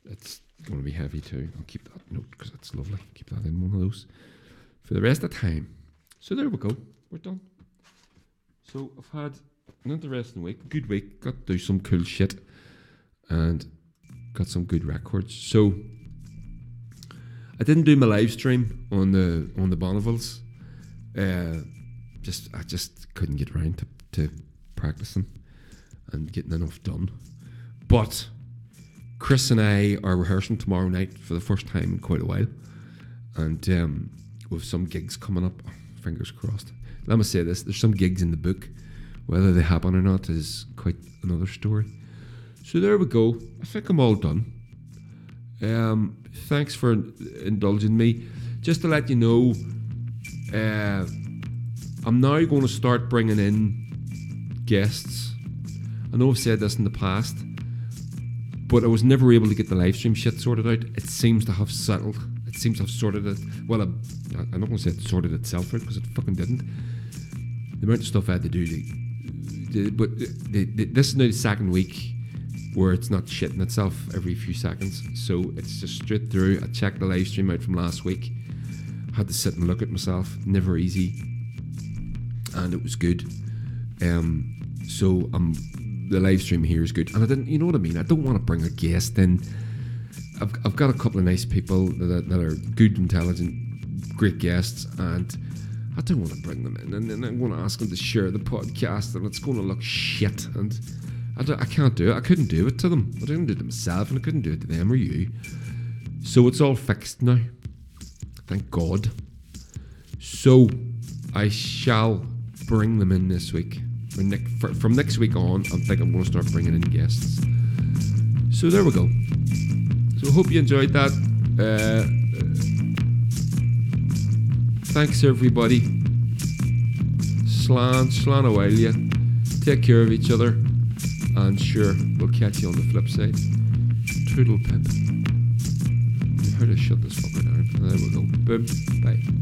That's going to be heavy too. I'll keep that note because that's lovely. Keep that in one of those for the rest of the time. So there we go. We're done. So I've had an interesting week, good week. Got to do some cool shit, and got some good records. So I didn't do my live stream on the on the Bonnevilles. Uh, just I just couldn't get around to, to practicing and getting enough done. But Chris and I are rehearsing tomorrow night for the first time in quite a while, and um, with some gigs coming up. Fingers crossed. Let me say this: there's some gigs in the book. Whether they happen or not is quite another story. So there we go. I think I'm all done. Um, thanks for indulging me. Just to let you know, uh, I'm now going to start bringing in guests. I know I've said this in the past, but I was never able to get the live stream shit sorted out. It seems to have settled. Seems to have sorted it. Well, I, I'm not going to say it sorted itself out because it fucking didn't. The amount of stuff I had to do, but the, this is now the second week where it's not shitting itself every few seconds. So it's just straight through. I checked the live stream out from last week. Had to sit and look at myself. Never easy, and it was good. Um, so um, the live stream here is good, and I didn't. You know what I mean? I don't want to bring a guest in. I've, I've got a couple of nice people that, that are good, intelligent, great guests, and I don't want to bring them in, and then I'm going to ask them to share the podcast, and it's going to look shit, and I, I can't do it. I couldn't do it to them. I didn't do it to myself, and I couldn't do it to them or you. So it's all fixed now. Thank God. So I shall bring them in this week. From next week on, I think I'm going to start bringing in guests. So there we go. So I hope you enjoyed that. Uh, thanks everybody. Slan, slan away, yeah. Take care of each other. And sure, we'll catch you on the flip side. Toodle pip. How to shut this fucker down. There we go. Boom. Bye.